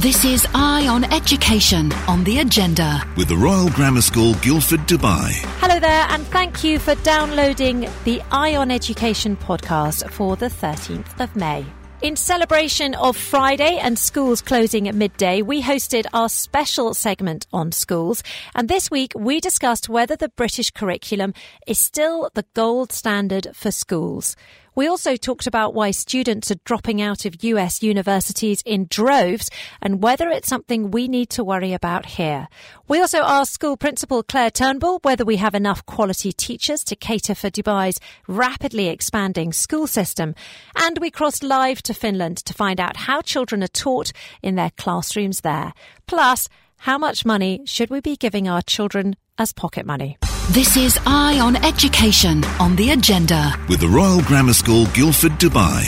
This is Eye on Education on the agenda. with the Royal Grammar School, Guildford, Dubai. Hello there, and thank you for downloading the Eye on Education podcast for the 13th of May. In celebration of Friday and schools closing at midday, we hosted our special segment on schools. And this week we discussed whether the British curriculum is still the gold standard for schools. We also talked about why students are dropping out of US universities in droves and whether it's something we need to worry about here. We also asked school principal Claire Turnbull whether we have enough quality teachers to cater for Dubai's rapidly expanding school system. And we crossed live to Finland to find out how children are taught in their classrooms there. Plus, how much money should we be giving our children as pocket money? This is Eye on Education on the agenda. With the Royal Grammar School, Guildford, Dubai.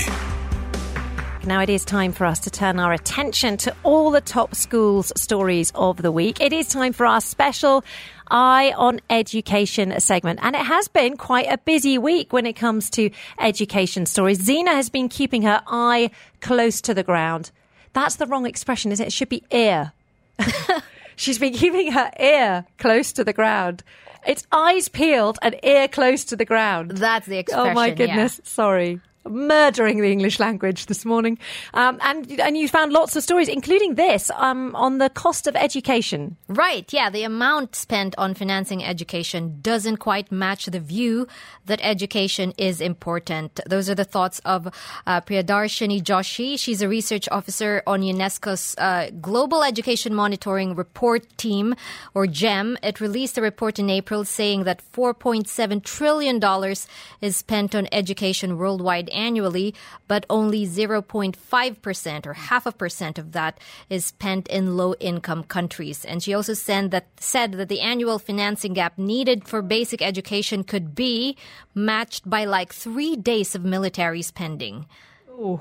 Now it is time for us to turn our attention to all the top schools stories of the week. It is time for our special Eye on Education segment. And it has been quite a busy week when it comes to education stories. Zena has been keeping her eye close to the ground. That's the wrong expression, is it? It should be ear. She's been keeping her ear close to the ground. It's eyes peeled and ear close to the ground. That's the expression. Oh my yeah. goodness! Sorry, murdering the English language this morning. Um, and and you found lots of stories, including this um, on the cost of education. Right, yeah, the amount spent on financing education doesn't quite match the view that education is important. Those are the thoughts of uh, Priyadarshini Joshi. She's a research officer on UNESCO's uh, Global Education Monitoring Report Team, or GEM. It released a report in April saying that $4.7 trillion is spent on education worldwide annually, but only 0.5% or half a percent of that is spent in low income countries. And she also said that, said that the annual financing gap needed for basic education could be matched by like three days of military spending.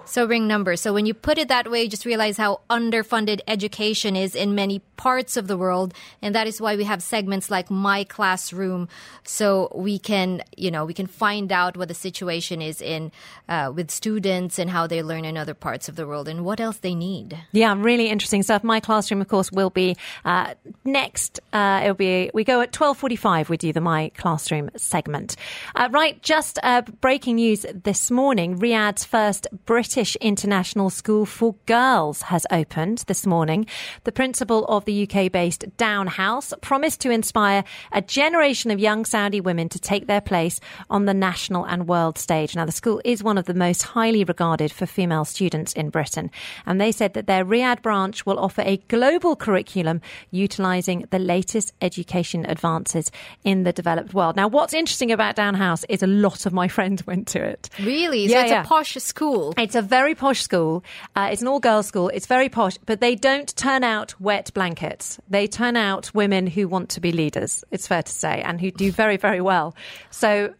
Sobering numbers. So when you put it that way, you just realize how underfunded education is in many parts of the world. And that is why we have segments like My Classroom. So we can, you know, we can find out what the situation is in, uh, with students and how they learn in other parts of the world and what else they need. Yeah, really interesting stuff. My classroom, of course, will be uh, next. Uh, it'll be we go at twelve forty-five. We do the My Classroom segment. Uh, right, just uh, breaking news this morning: Riyadh's first British International School for Girls has opened this morning. The principal of the UK-based Downe House promised to inspire a generation of young Saudi women to take their place on the national and world stage. Now, the school is one of the most highly regarded for female students in Britain, and they said that their Riyadh branch will offer a global curriculum utilising the latest education advances in the developed world. Now, what's interesting about Downe House is a lot of my friends went to it. Really? So Yeah, it's yeah. a posh school. It's a very posh school. Uh, it's an all girls school. It's very posh, but they don't turn out wet blankets. They turn out women who want to be leaders, it's fair to say, and who do very, very well. So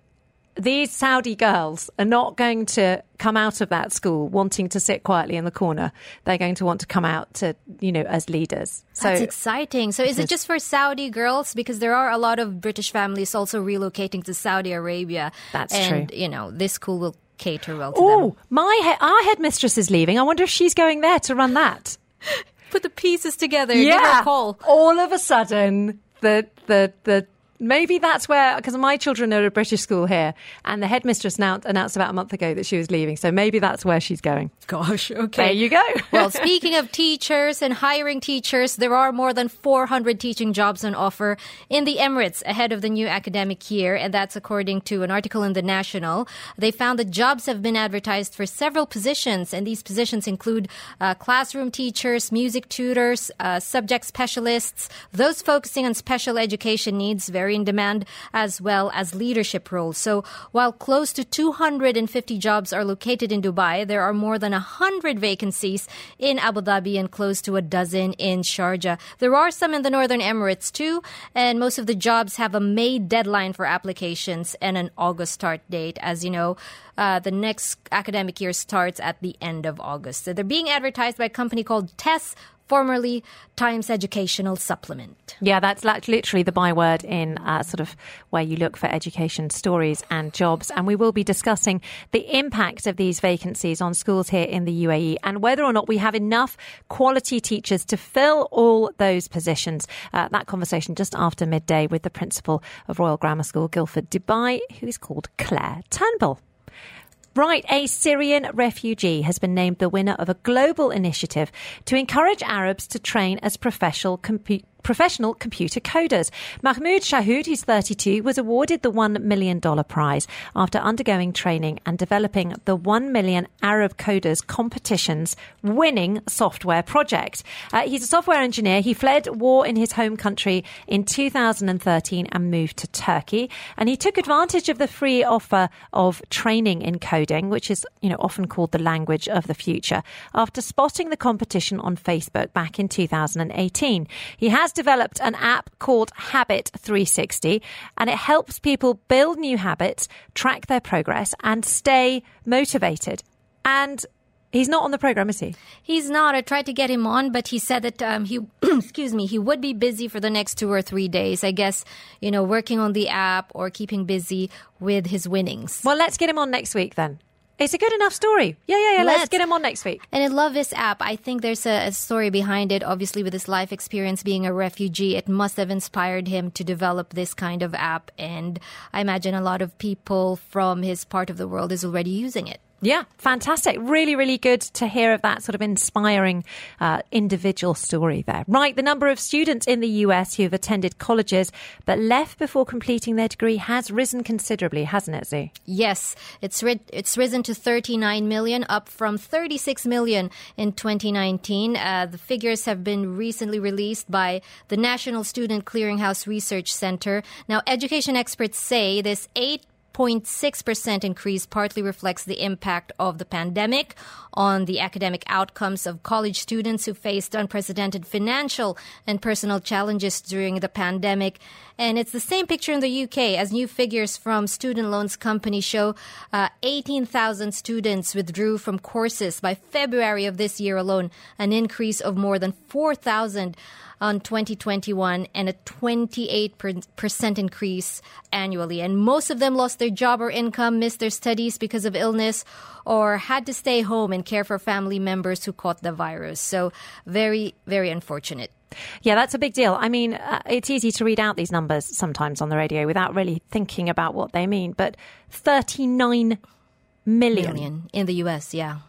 these Saudi girls are not going to come out of that school wanting to sit quietly in the corner. They're going to want to come out to, you know, as leaders. So That's exciting. So is it just for Saudi girls? Because there are a lot of British families also relocating to Saudi Arabia. That's and, true. you know, this school will cater well to them. Oh, my he- our headmistress is leaving. I wonder if she's going there to run that. Put the pieces together. Give her a call. All of a sudden, the the the maybe that's where because my children are at a British school here, and the headmistress now announced about a month ago that she was leaving. So maybe that's where she's going. Gosh, okay. There you go. well, speaking of teachers and hiring teachers, there are more than 400 teaching jobs on offer in the Emirates ahead of the new academic year, and that's according to an article in The National. They found that jobs have been advertised for several positions, and these positions include uh, classroom teachers, music tutors, uh, subject specialists, those focusing on special education needs, very in demand, as well as leadership roles. So while close to 250 jobs are located in Dubai, there are more than 100 vacancies in Abu Dhabi and close to a dozen in Sharjah. There are some in the Northern Emirates too, and most of the jobs have a May deadline for applications and an August start date. As you know, uh, the next academic year starts at the end of August. So they're being advertised by a company called Tes formerly Times Educational Supplement. Yeah, that's literally the byword in uh, sort of where you look for education stories and jobs. And we will be discussing the impact of these vacancies on schools here in the UAE and whether or not we have enough quality teachers to fill all those positions. Uh, that conversation just after midday with the principal of Royal Grammar School, Guildford, Dubai, who is called Claire Turnbull. Right, a Syrian refugee has been named the winner of a global initiative to encourage Arabs to train as professional compu- professional computer coders. Mahmoud Shahoud, who's 32, was awarded the $1 million prize after undergoing training and developing the 1 million Arab coders competitions winning software project. Uh, he's a software engineer. He fled war in his home country in 2013 and moved to Turkey. And he took advantage of the free offer of training in coding, which is, you know, often called the language of the future, after spotting the competition on Facebook back in 2018. He has developed an app called Habit 360 and it helps people build new habits, track their progress and stay motivated. And He's not on the program, is he? He's not. I tried to get him on, but he said that um, he, excuse me, he would be busy for the next two or three days. I guess you know, working on the app or keeping busy with his winnings. Well, let's get him on next week then. It's a good enough story. Yeah, yeah, yeah. Let's, let's, get him on next week. And I love this app. I think there's a, a, story behind it. Obviously, with his life experience being a refugee, it must have inspired him to develop this kind of app. And I imagine a lot of people from his part of the world is already using it. Yeah, fantastic. Really, really good to hear of that sort of inspiring uh, individual story there. Right, the number of students in the US who have attended colleges but left before completing their degree has risen considerably, hasn't it, Zoo? Yes, it's ri- it's risen to 39 million, up from 36 million in 2019. Uh, the figures have been recently released by the National Student Clearinghouse Research Center. Now, education experts say this 8 0.6% increase partly reflects the impact of the pandemic on the academic outcomes of college students who faced unprecedented financial and personal challenges during the pandemic. And it's the same picture in the UK as new figures from Student Loans Company show uh, 18,000 students withdrew from courses by February of this year alone, an increase of more than 4,000 on 2021 and a 28% increase annually. And most of them lost their job or income, missed their studies because of illness, or had to stay home and care for family members who caught the virus. So very, very unfortunate. Yeah, that's a big deal. I mean, uh, it's easy to read out these numbers sometimes on the radio without really thinking about what they mean, but 39 million. million in the US, yeah.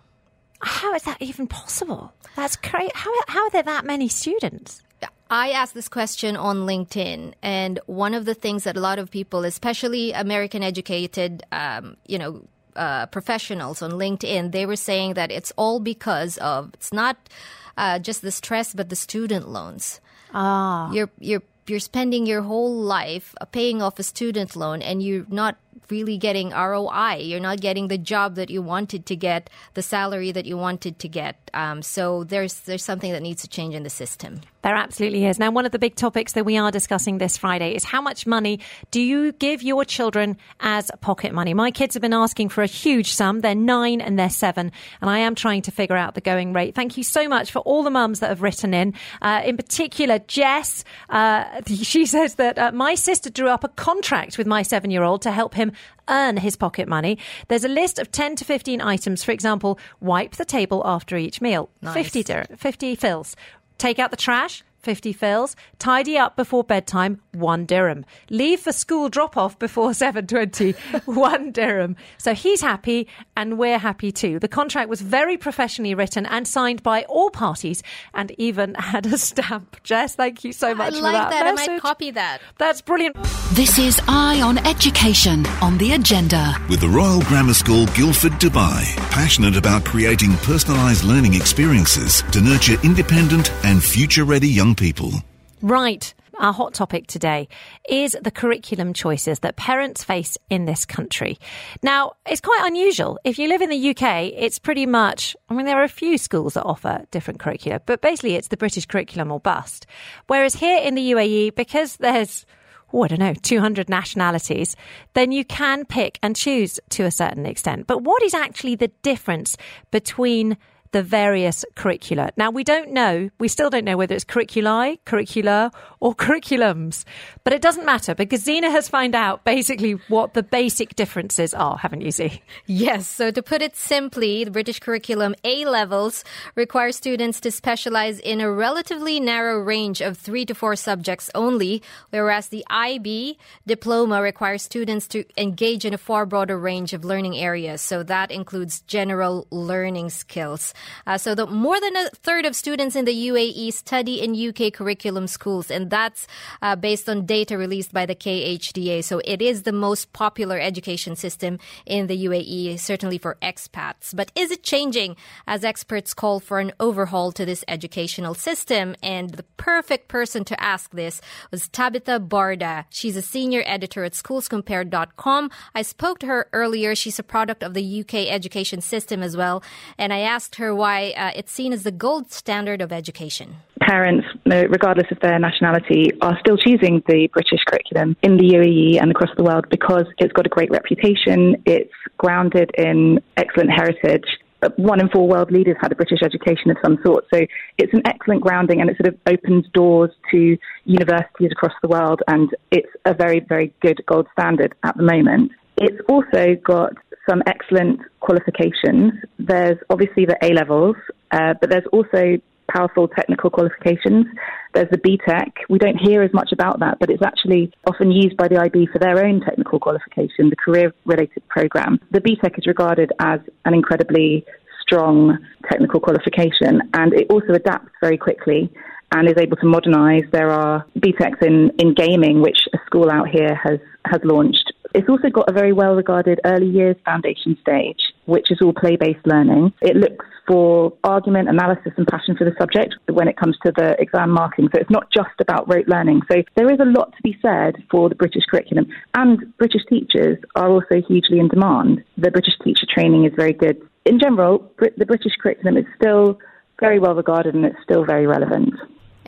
How is that even possible? That's crazy. How, how are there that many students? I asked this question on LinkedIn, and one of the things that a lot of people, especially American educated, um, you know, uh, professionals on LinkedIn, they were saying that it's all because of it's not uh, just the stress, but the student loans. Ah, you're you're you're spending your whole life uh, paying off a student loan, and you're not really getting ROI. You're not getting the job that you wanted to get, the salary that you wanted to get. Um, so there's there's something that needs to change in the system. There absolutely is. Now, one of the big topics that we are discussing this Friday is how much money do you give your children as pocket money? My kids have been asking for a huge sum. They're nine and they're seven, and I am trying to figure out the going rate. Thank you so much for all the mums that have written in. Uh, in particular, Jess, uh, she says that uh, my sister drew up a contract with my seven year old to help him earn his pocket money. There's a list of 10 to 15 items. For example, wipe the table after each meal. Nice. 50, dir- 50 fils. Take out the trash. 50 fils. Tidy up before bedtime, 1 dirham. Leave for school drop off before 7.20, 1 dirham. So he's happy and we're happy too. The contract was very professionally written and signed by all parties and even had a stamp. Jess, thank you so much I for like that. that. I message. might copy that. That's brilliant. This is Eye on Education on the agenda. With the Royal Grammar School Guildford, Dubai. Passionate about creating personalised learning experiences to nurture independent and future ready young people. Right. Our hot topic today is the curriculum choices that parents face in this country. Now, it's quite unusual. If you live in the UK, it's pretty much, I mean, there are a few schools that offer different curricula, but basically it's the British curriculum or bust. Whereas here in the UAE, because there's oh, I don't know, 200 nationalities, then you can pick and choose to a certain extent. But what is actually the difference between the various curricula. Now, we don't know, we still don't know whether it's curriculi, curricula, or curriculums, but it doesn't matter because Zena has found out basically what the basic differences are, haven't you, Z? Yes. So, to put it simply, the British curriculum A levels requires students to specialize in a relatively narrow range of three to four subjects only, whereas the IB diploma requires students to engage in a far broader range of learning areas. So, that includes general learning skills. Uh, so, the, more than a third of students in the UAE study in UK curriculum schools, and that's uh, based on data released by the KHDA. So, it is the most popular education system in the UAE, certainly for expats. But is it changing as experts call for an overhaul to this educational system? And the perfect person to ask this was Tabitha Barda. She's a senior editor at schoolscompared.com. I spoke to her earlier. She's a product of the UK education system as well. And I asked her why uh, it's seen as the gold standard of education. Parents, regardless of their nationality, are still choosing the British curriculum in the UAE and across the world because it's got a great reputation, it's grounded in excellent heritage, one in four world leaders had a British education of some sort. So it's an excellent grounding and it sort of opens doors to universities across the world and it's a very, very good gold standard at the moment. It's also got some excellent qualifications. There's obviously the A levels, uh, but there's also powerful technical qualifications. There's the BTEC. We don't hear as much about that, but it's actually often used by the IB for their own technical qualification, the career related program. The BTEC is regarded as an incredibly strong technical qualification and it also adapts very quickly and is able to modernize. There are BTECs in, in gaming, which a school out here has, has launched. It's also got a very well regarded early years foundation stage, which is all play based learning. It looks for argument, analysis, and passion for the subject when it comes to the exam marking. So it's not just about rote learning. So there is a lot to be said for the British curriculum. And British teachers are also hugely in demand. The British teacher training is very good. In general, the British curriculum is still very well regarded and it's still very relevant.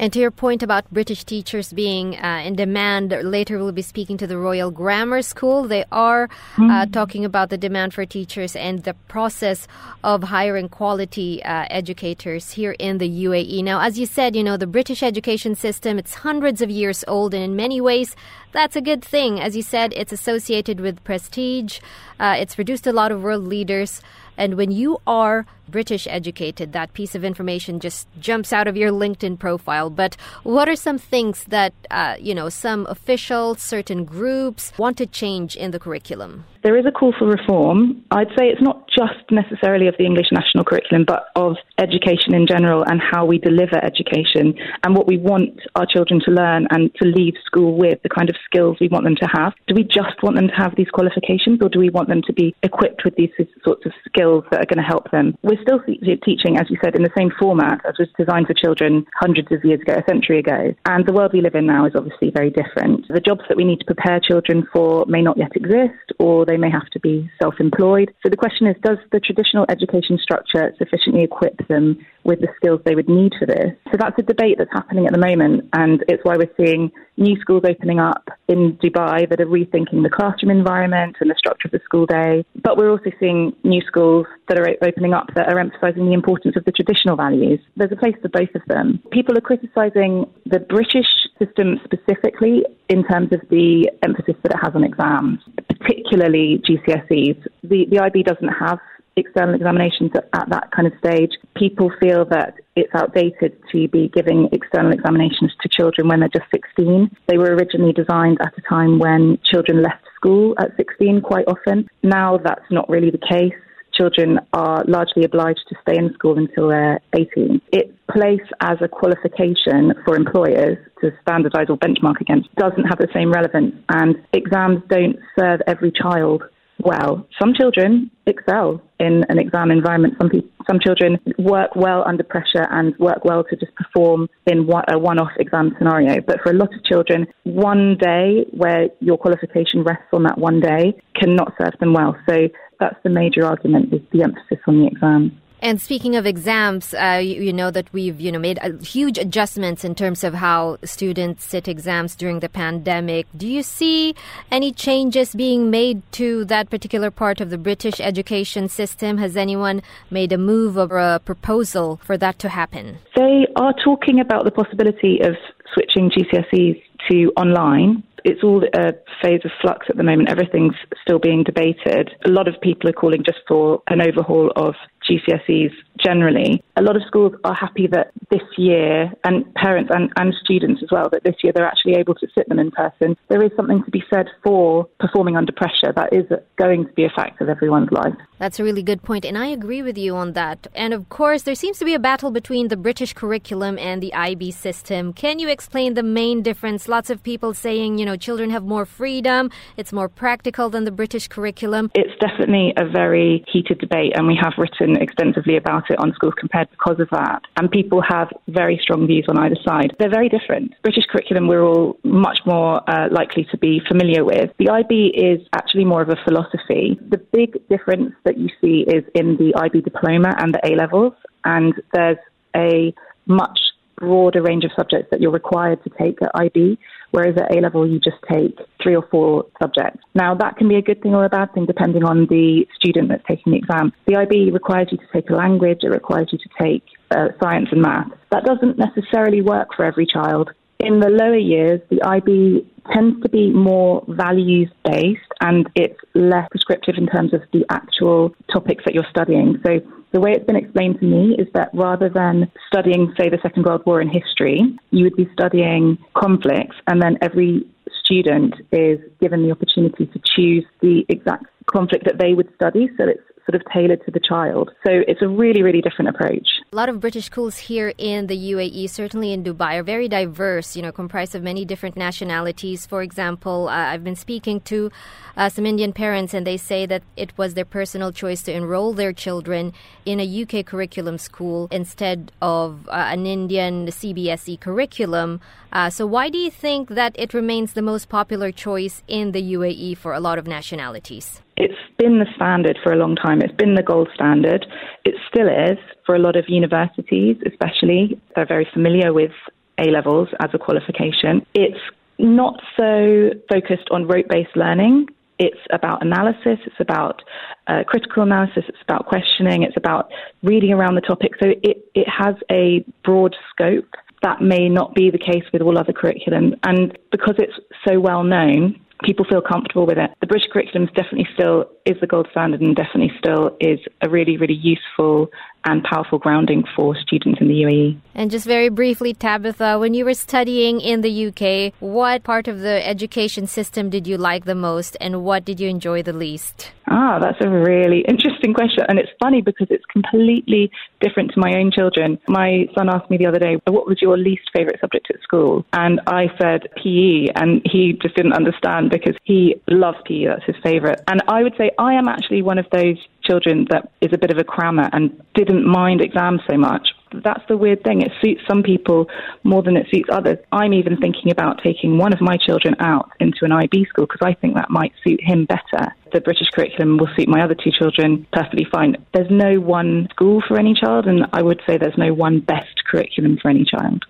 And to your point about British teachers being uh, in demand, later we'll be speaking to the Royal Grammar School. They are mm. uh, hmm. talking about the demand for teachers and the process of hiring quality uh, educators here in the UAE. Now, as you said, you know, the British education system, it's hundreds of years old, and in many ways, that's a good thing. As you said, it's associated with prestige. Uh, it's produced a lot of world leaders. And when you are British educated, that piece of information just jumps out of your LinkedIn profile. But what are some things that, uh, you know, some officials, certain groups want to change in the curriculum? There is a call for reform. I'd say it's not just necessarily of the English national curriculum, but of education in general and how we deliver education and what we want our children to learn and to leave school with, the kind of skills we want them to have. Do we just want them to have these qualifications or do we want them to be equipped with these sorts of skills that are going to help them? We're still teaching, as you said, in the same format as was designed for children hundreds of years ago, a century ago. And the world we live in now is obviously very different. The jobs that we need to prepare children for may not yet exist or they may have to be self employed. So the question is does the traditional education structure sufficiently equip them with the skills they would need for this? So that's a debate that's happening at the moment, and it's why we're seeing new schools opening up in Dubai that are rethinking the classroom environment and the structure of the school day. But we're also seeing new schools that are opening up that are emphasising the importance of the traditional values. There's a place for both of them. People are criticising the British system specifically in terms of the emphasis that it has on exams, particularly GCSEs. The, the IB doesn't have external examinations at, at, that kind of stage. People feel that it's outdated to be giving external examinations to children when they're just 16. They were originally designed at a time when children left school at 16 quite often. Now that's not really the case children are largely obliged to stay in school until they're 18. Its place as a qualification for employers to standardise or benchmark against doesn't have the same relevance, and exams don't serve every child well. Some children excel in an exam environment. Some some children work well under pressure and work well to just perform in a one-off exam scenario. But for a lot of children, one day where your qualification rests on that one day cannot serve them well. So that's the major argument is the emphasis on the exams. And speaking of exams, uh, you, you, know that we've you know made huge adjustments in terms of how students sit exams during the pandemic. Do you see any changes being made to that particular part of the British education system? Has anyone made a move or a proposal for that to happen? They are talking about the possibility of switching GCSEs to online it's all a phase of flux at the moment. Everything's still being debated. A lot of people are calling just for an overhaul of GCSEs generally. A lot of schools are happy that this year, and parents and, and students as well, that this year they're actually able to sit them in person. There is something to be said for performing under pressure. That is going to be a fact of everyone's life. That's a really good point, and I agree with you on that. And of course, there seems to be a battle between the British curriculum and the IB system. Can you explain the main difference? Lots of people saying, you know, children have more freedom, it's more practical than the British curriculum. It's definitely a very heated debate, and we have written extensively about it on Schools Compared because of that. And people have very strong views on either side. They're very different. British curriculum, we're all much more uh, likely to be familiar with. The IB is actually more of a philosophy. The big difference that you see is in the IB diploma and the A levels, and there's a much broader range of subjects that you're required to take at IB, whereas at A level you just take three or four subjects. Now that can be a good thing or a bad thing depending on the student that's taking the exam. The IB requires you to take a language, it requires you to take uh, science and math. That doesn't necessarily work for every child. In the lower years, the IB tends to be more values based and it's less prescriptive in terms of the actual topics that you're studying. So the way it's been explained to me is that rather than studying, say, the Second World War in history, you would be studying conflicts and then every student is given the opportunity to choose the exact conflict that they would study. So it's sort of tailored to the child. So it's a really, really different approach. A lot of British schools here in the UAE, certainly in Dubai, are very diverse, you know, comprised of many different nationalities. For example, uh, I've been speaking to uh, some Indian parents, and they say that it was their personal choice to enroll their children in a UK curriculum school instead of uh, an Indian CBSE curriculum. Uh, so, why do you think that it remains the most popular choice in the UAE for a lot of nationalities? It's been the standard for a long time. It's been the gold standard. It still is for a lot of universities, especially. They're very familiar with A levels as a qualification. It's not so focused on rote based learning. It's about analysis, it's about uh, critical analysis, it's about questioning, it's about reading around the topic. So it, it has a broad scope. That may not be the case with all other curriculum. And because it's so well known, people feel comfortable with it. The British curriculum is definitely still is the gold standard and definitely still is a really, really useful and powerful grounding for students in the UAE. And just very briefly, Tabitha, when you were studying in the UK, what part of the education system did you like the most and what did you enjoy the least? Ah, that's a really interesting question. And it's funny because it's completely different to my own children. My son asked me the other day, what was your least favourite subject at school? And I said PE, and he just didn't understand because he loves PE, that's his favourite. And I would say I am actually one of those children that is a bit of a crammer and didn't mind exams so much. That's the weird thing. It suits some people more than it suits others. I'm even thinking about taking one of my children out into an IB school because I think that might suit him better. The British curriculum will suit my other two children perfectly fine. There's no one school for any child, and I would say there's no one best curriculum for any child.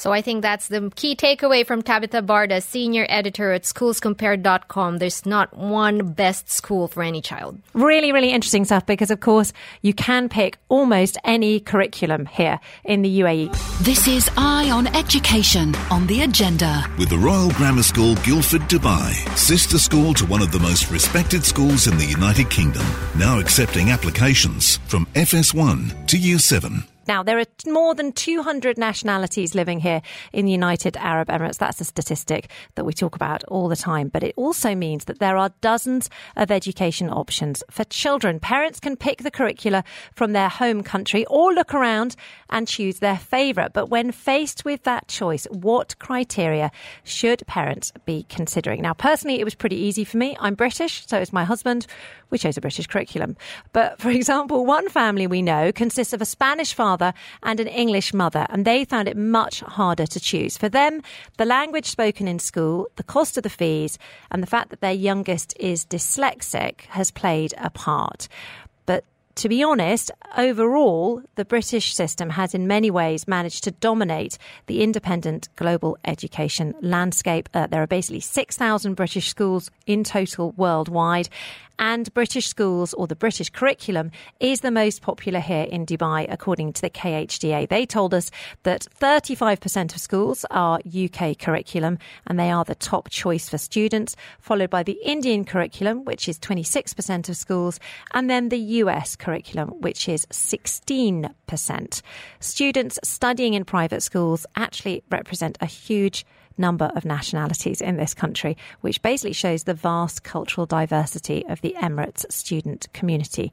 So I think that's the key takeaway from Tabitha Barda, senior editor at schoolscompared.com. There's not one best school for any child. Really, really interesting stuff because, of course, you can pick almost any curriculum here in the UAE. This is Eye on Education on the agenda. With the Royal Grammar School Guildford, Dubai, sister school to one of the most respected schools in the United Kingdom, now accepting applications from FS1 to Year 7. Now, there are more than 200 nationalities living here in the United Arab Emirates. That's a statistic that we talk about all the time. But it also means that there are dozens of education options for children. Parents can pick the curricula from their home country or look around and choose their favourite. But when faced with that choice, what criteria should parents be considering? Now, personally, it was pretty easy for me. I'm British, so is my husband. We chose a British curriculum. But for example, one family we know consists of a Spanish father father and an English mother, and they found it much harder to choose. For them, the language spoken in school, the cost of the fees, and the fact that their youngest is dyslexic has played a part. But to be honest, overall, the British system has in many ways managed to dominate the independent global education landscape. Uh, there are basically 6,000 British schools in total worldwide and British schools or the British curriculum is the most popular here in Dubai, according to the KHDA. They told us that 35% of schools are UK curriculum and they are the top choice for students, followed by the Indian curriculum, which is 26% of schools, and then the US curriculum, which is 16%. Students studying in private schools actually represent a huge number of nationalities in this country, which basically shows the vast cultural diversity of the Emirates student community.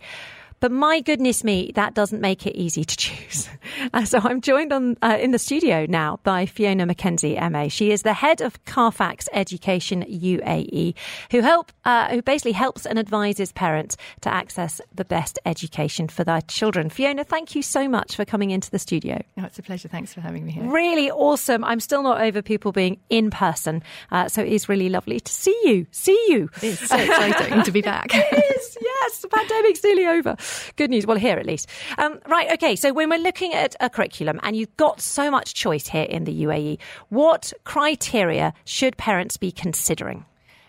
But my goodness me, that doesn't make it easy to choose. Uh, so I'm joined on uh, in the studio now by Fiona McKenzie, MA. She is the head of Carfax Education UAE, who help uh, who basically helps and advises parents to access the best education for their children. Fiona, thank you so much for coming into the studio. Oh, it's a pleasure. Thanks for having me here. Really awesome. I'm still not over people being in person, uh, so it is really lovely to see you. See you. It is so exciting to be back. Yes, the pandemic's nearly over. Good news. Well, here at least. Um, right. Okay. So when we're looking at a curriculum and you've got so much choice here in the UAE, what criteria should parents be considering?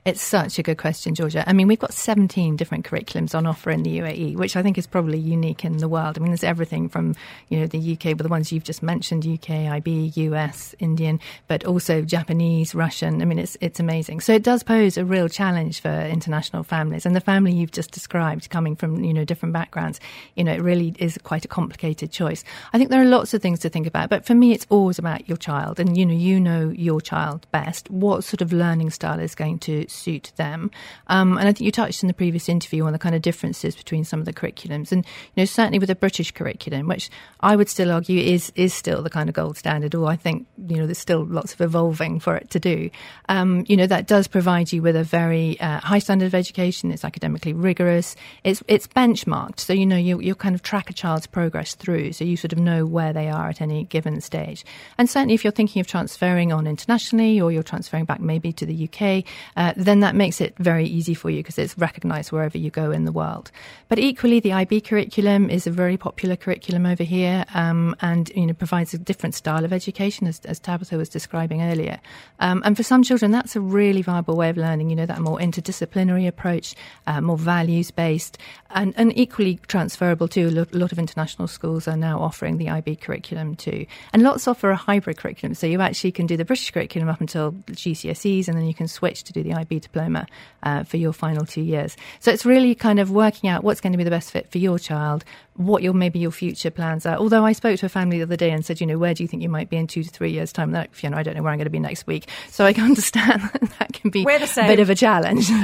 It's such a good question, Georgia. I mean, we've got 17 different curriculums on offer in the UAE, which I think is probably unique in the world. I mean, there's everything from, you know, the UK, but the ones you've just mentioned, UK, IB, US, Indian, but also Japanese, Russian. I mean, it's, it's amazing. So it does pose a real challenge for international families. And the family you've just described coming from, you know, different backgrounds, you know, it really is quite a complicated choice. I think there are lots of things to think about, but for me, it's always about your child. And, you know, you know your child best. What sort of learning style is going to suit them. Um, and I think you touched in the previous interview on the kind of differences between some of the curriculums, and you know certainly with the British curriculum, which I would still argue is is still the kind of gold standard. Or I think you know there's still lots of evolving for it to do. Um, you know that does provide you with a very uh, high standard of education. It's academically rigorous. It's it's benchmarked, so you know you you kind of track a child's progress through, so you sort of know where they are at any given stage. And certainly if you're thinking of transferring on internationally, or you're transferring back maybe to the UK. Uh, then that makes it very easy for you because it's recognized wherever you go in the world. But equally, the IB curriculum is a very popular curriculum over here um, and you know provides a different style of education, as, as Tabitha was describing earlier. Um, and for some children, that's a really viable way of learning, you know, that more interdisciplinary approach, uh, more values based, and, and equally transferable too. A lot of international schools are now offering the IB curriculum too. And lots offer a hybrid curriculum. So you actually can do the British curriculum up until GCSEs and then you can switch to do the IB diploma uh, for your final two years. So it's really kind of working out what's going to be the best fit for your child, what your maybe your future plans are. Although I spoke to a family the other day and said, you know, where do you think you might be in two to three years' time? Like, you know, I don't know where I'm going to be next week. So I can understand that, that can be a bit of a challenge.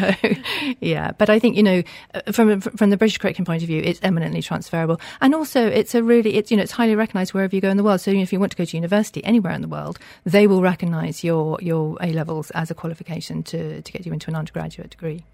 Yeah, but I think you know, uh, from from the British curriculum point of view, it's eminently transferable, and also it's a really it's you know it's highly recognised wherever you go in the world. So if you want to go to university anywhere in the world, they will recognise your your A levels as a qualification to to get you into an undergraduate degree.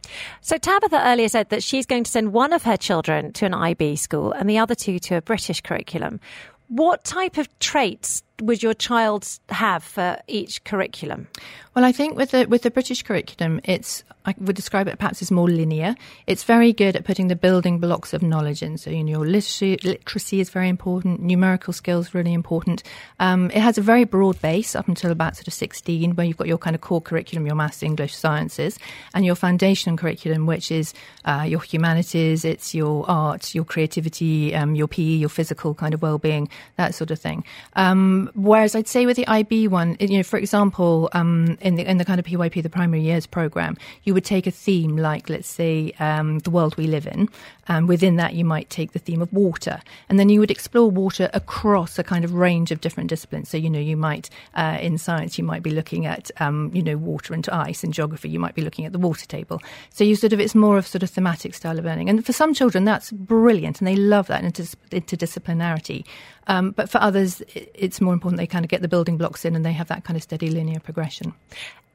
So Tabitha earlier said that she's going to send one of her children to an IB school and the other two to a British curriculum. What type of traits would your child have for each curriculum? Well, I think with the with the British curriculum, it's I would describe it perhaps as more linear. It's very good at putting the building blocks of knowledge in. So, you know, your literacy, literacy is very important, numerical skills really important. Um, it has a very broad base up until about sort of 16, where you've got your kind of core curriculum, your maths, English, sciences, and your foundation curriculum, which is uh, your humanities, it's your art, your creativity, um, your PE, your physical kind of well-being, that sort of thing. Um, whereas I'd say with the IB one, you know, for example, um, in the in the kind of PYP, the primary years program, you would take a theme like, let's say, um, the world we live in, and within that you might take the theme of water, and then you would explore water across a kind of range of different disciplines. So you know, you might uh, in science you might be looking at um, you know water and ice. In geography, you might be looking at the water table. So you sort of it's more of sort of thematic style of learning, and for some children that's brilliant, and they love that interdisciplinarity. Um, but for others, it's more important they kind of get the building blocks in and they have that kind of steady linear progression.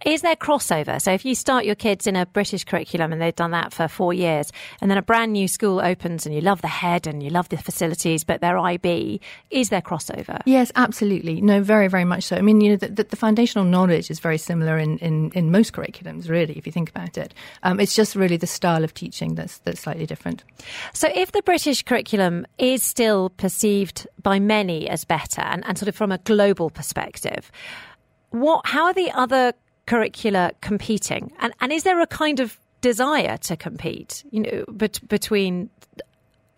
is there crossover? So if you start your kids in a British curriculum and they've done that for four years, and then a brand new school opens and you love the head and you love the facilities, but they're IB, is there crossover? Yes, absolutely. No, very, very much so. I mean, you know, the, the, the foundational knowledge is very similar in, in, in most curriculums, really, if you think about it. Um, it's just really the style of teaching that's, that's slightly different. So if the British curriculum is still perceived by many as better and, and sort of from a global perspective, what, how are the other curricula competing? And, and is there a kind of desire to compete, you know, bet, between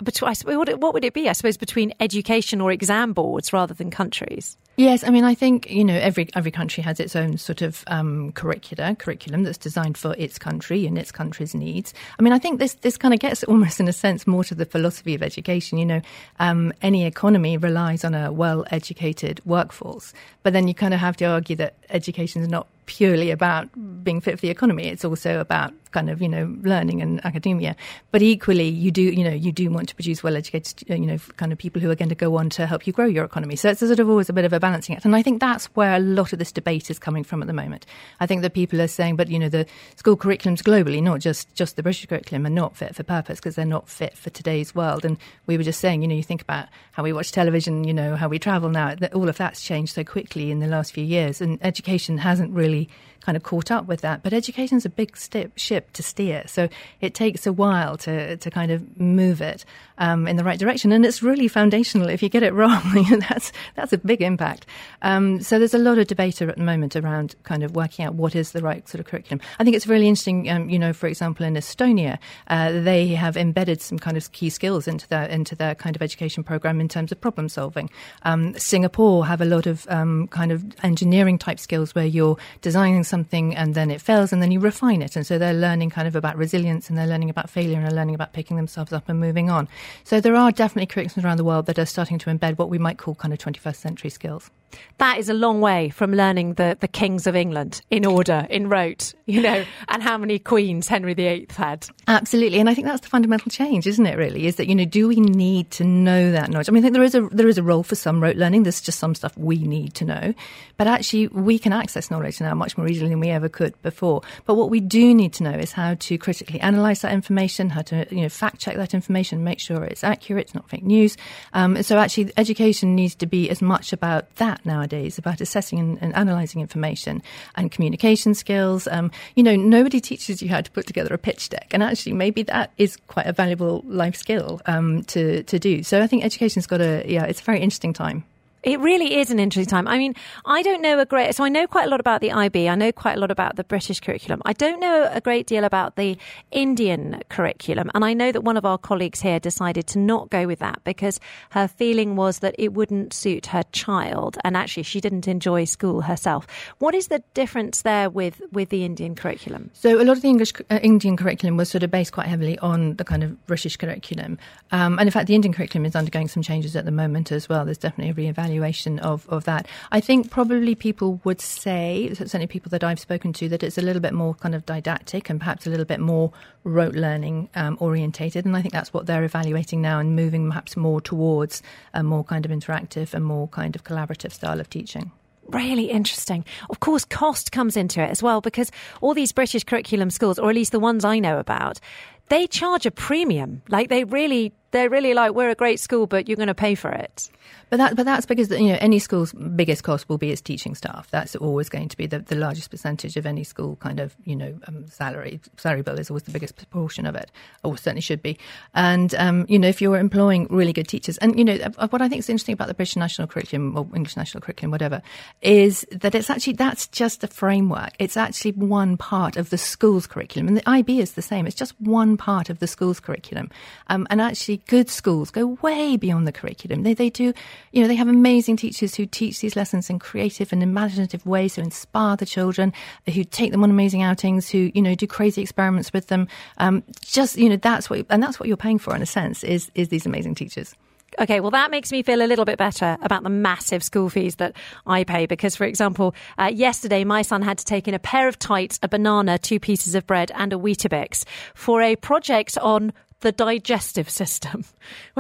between, what, what would it be? I suppose between education or exam boards rather than countries. Yes, I mean, I think you know every every country has its own sort of um, curricula curriculum that's designed for its country and its country's needs. I mean, I think this this kind of gets almost in a sense more to the philosophy of education. You know, um, any economy relies on a well educated workforce, but then you kind of have to argue that education is not purely about being fit for the economy. It's also about kind of you know learning and academia. But equally, you do you know you do want to produce well-educated you know kind of people who are going to go on to help you grow your economy. So it's sort of always a bit of a balancing act. And I think that's where a lot of this debate is coming from at the moment. I think that people are saying, but you know the school curriculums globally, not just just the British curriculum, are not fit for purpose because they're not fit for today's world. And we were just saying, you know, you think about how we watch television, you know, how we travel now. All of that's changed so quickly in the last few years, and education hasn't really kind of caught up with that. But education is a big step, ship to steer, so it takes a while to to kind of move it um, in the right direction. And it's really foundational. If you get it wrong, that's that's a big impact. Um, so there's a lot of debate at the moment around kind of working out what is the right sort of curriculum. I think it's really interesting. Um, you know, for example, in Estonia, uh, they have embedded some kind of key skills into their into their kind of education program in terms of problem solving. Um, Singapore have a lot of um, kind of engineering type skills where you're designing something and then it fails and then you refine it. And so they're learning kind of about resilience and they're learning about failure and they're learning about picking themselves up and moving on. So there are definitely curriculums around the world that are starting to embed what we might call kind of 21st century skills. That is a long way from learning the, the kings of England in order, in rote, you know, and how many queens Henry VIII had. Absolutely, and I think that's the fundamental change, isn't it? Really, is that you know, do we need to know that knowledge? I mean, I think there is a there is a role for some rote learning. There's just some stuff we need to know, but actually, we can access knowledge now much more easily than we ever could before. But what we do need to know is how to critically analyze that information, how to you know fact check that information, make sure it's accurate, it's not fake news. Um, so actually, education needs to be as much about that nowadays about assessing and, and analysing information and communication skills. Um, you know, nobody teaches you how to put together a pitch deck, and actually, maybe that is quite a valuable life skill um, to to do. So I think education's got a yeah, it's a very interesting time. It really is an interesting time. I mean, I don't know a great, so I know quite a lot about the IB. I know quite a lot about the British curriculum. I don't know a great deal about the Indian curriculum. And I know that one of our colleagues here decided to not go with that because her feeling was that it wouldn't suit her child. And actually, she didn't enjoy school herself. What is the difference there with, with the Indian curriculum? So a lot of the English, uh, Indian curriculum was sort of based quite heavily on the kind of British curriculum. Um, and in fact, the Indian curriculum is undergoing some changes at the moment as well. There's definitely a re-evaluation evaluation of, of that. I think probably people would say, certainly people that I've spoken to, that it's a little bit more kind of didactic and perhaps a little bit more rote learning um, orientated. And I think that's what they're evaluating now and moving perhaps more towards a more kind of interactive and more kind of collaborative style of teaching really interesting. Of course, cost comes into it as well because all these British curriculum schools, or at least the ones I know about, they charge a premium. Like they really they're really like we're a great school, but you're going to pay for it. But that, but that's because you know any school's biggest cost will be its teaching staff. That's always going to be the, the largest percentage of any school kind of you know um, salary. Salary bill is always the biggest proportion of it, or certainly should be. And um, you know if you're employing really good teachers, and you know what I think is interesting about the British national curriculum or English national curriculum, whatever, is that it's actually that's just a framework. It's actually one part of the school's curriculum, and the IB is the same. It's just one part of the school's curriculum, um, and actually good schools go way beyond the curriculum. They, they do, you know, they have amazing teachers who teach these lessons in creative and imaginative ways to inspire the children, who take them on amazing outings, who, you know, do crazy experiments with them. Um, just, you know, that's what, and that's what you're paying for in a sense, is, is these amazing teachers. Okay, well, that makes me feel a little bit better about the massive school fees that I pay. Because, for example, uh, yesterday my son had to take in a pair of tights, a banana, two pieces of bread, and a Weetabix for a project on the digestive system,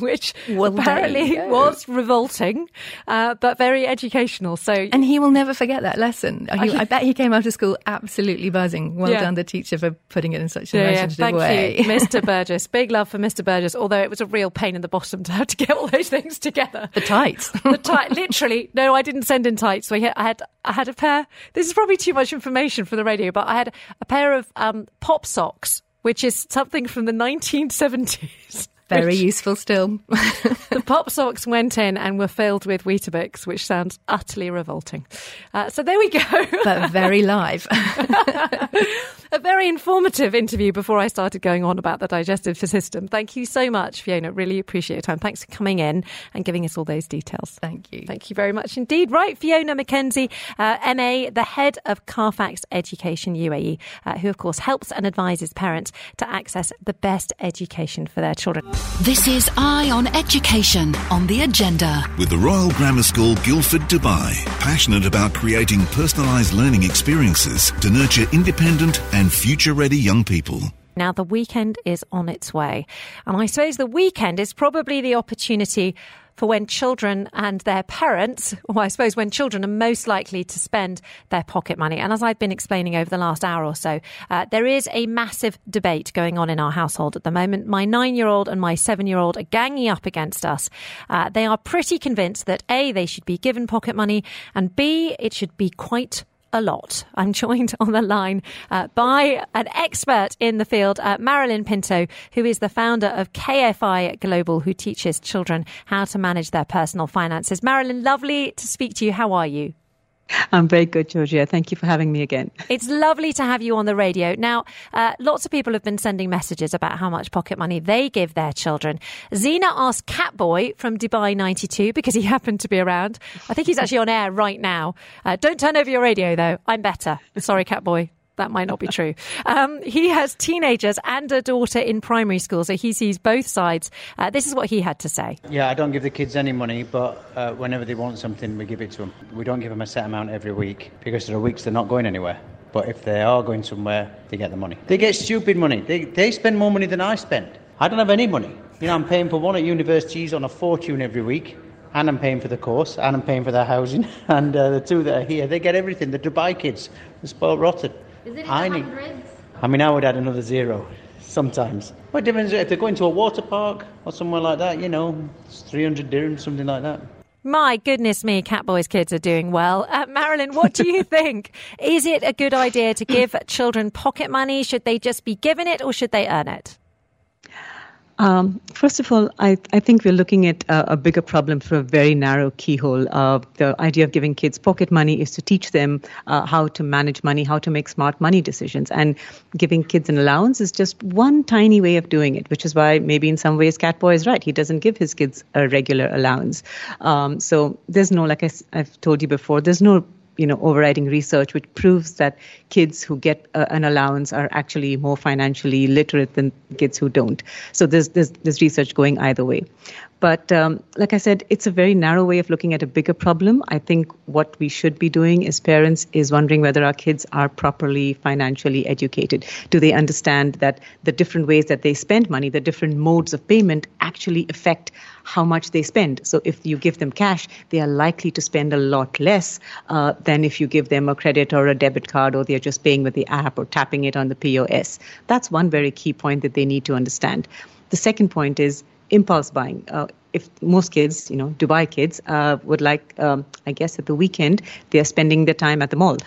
which well, apparently was revolting, uh, but very educational. So, and he will never forget that lesson. He, I bet he came out of school absolutely buzzing. Well yeah. done, the teacher, for putting it in such a yeah, imaginative yeah, way. You, Mr. Burgess. Big love for Mr. Burgess. Although it was a real pain in the bottom to have to get all those things together. The tights. the tight. Literally, no, I didn't send in tights. So I had, I had a pair. This is probably too much information for the radio, but I had a pair of um, pop socks which is something from the 1970s. Very useful still. the pop socks went in and were filled with Weetabix, which sounds utterly revolting. Uh, so there we go. but very live. a very informative interview before I started going on about the digestive system. Thank you so much, Fiona. Really appreciate your time. Thanks for coming in and giving us all those details. Thank you. Thank you very much indeed. Right, Fiona McKenzie, uh, MA, the head of Carfax Education UAE, uh, who of course helps and advises parents to access the best education for their children. This is Eye on Education on the agenda. With the Royal Grammar School Guildford, Dubai, passionate about creating personalised learning experiences to nurture independent and future ready young people. Now, the weekend is on its way. And I suppose the weekend is probably the opportunity for when children and their parents, or I suppose when children are most likely to spend their pocket money. And as I've been explaining over the last hour or so, uh, there is a massive debate going on in our household at the moment. My nine year old and my seven year old are ganging up against us. Uh, they are pretty convinced that A, they should be given pocket money, and B, it should be quite a lot. I'm joined on the line uh, by an expert in the field, uh, Marilyn Pinto, who is the founder of KFI Global, who teaches children how to manage their personal finances. Marilyn, lovely to speak to you. How are you? I'm very good, Georgia. Thank you for having me again. It's lovely to have you on the radio. Now, uh, lots of people have been sending messages about how much pocket money they give their children. Zena asked Catboy from Dubai 92 because he happened to be around. I think he's actually on air right now. Uh, don't turn over your radio, though. I'm better. Sorry, Catboy that might not be true. Um, he has teenagers and a daughter in primary school, so he sees both sides. Uh, this is what he had to say. Yeah, I don't give the kids any money, but uh, whenever they want something, we give it to them. We don't give them a set amount every week because there are weeks they're not going anywhere. But if they are going somewhere, they get the money. They get stupid money. They, they spend more money than I spend. I don't have any money. You know, I'm paying for one at universities on a fortune every week and I'm paying for the course, and I'm paying for their housing, and uh, the two that are here, they get everything. The Dubai kids, they're spoiled rotten. Is it in I the hundreds? I mean, I would add another zero sometimes. What difference if they're going to a water park or somewhere like that? You know, it's 300 dirhams, something like that. My goodness me, Catboy's kids are doing well. Uh, Marilyn, what do you think? Is it a good idea to give children pocket money? Should they just be given it or should they earn it? Um, first of all, I, I think we're looking at a, a bigger problem through a very narrow keyhole. Uh, the idea of giving kids pocket money is to teach them uh, how to manage money, how to make smart money decisions. And giving kids an allowance is just one tiny way of doing it, which is why maybe in some ways Catboy is right. He doesn't give his kids a regular allowance. Um, so there's no, like I, I've told you before, there's no you know overriding research which proves that kids who get uh, an allowance are actually more financially literate than kids who don't. So there's there's, there's research going either way. But um, like I said, it's a very narrow way of looking at a bigger problem. I think what we should be doing as parents is wondering whether our kids are properly financially educated. Do they understand that the different ways that they spend money, the different modes of payment actually affect how much they spend? So if you give them cash, they are likely to spend a lot less uh, than if you give them a credit or a debit card or they're just paying with the app or tapping it on the POS. That's one very key point that they need to understand. The second point is impulse buying. Uh, if most kids, you know, Dubai kids, uh, would like, um, I guess, at the weekend, they are spending their time at the mall.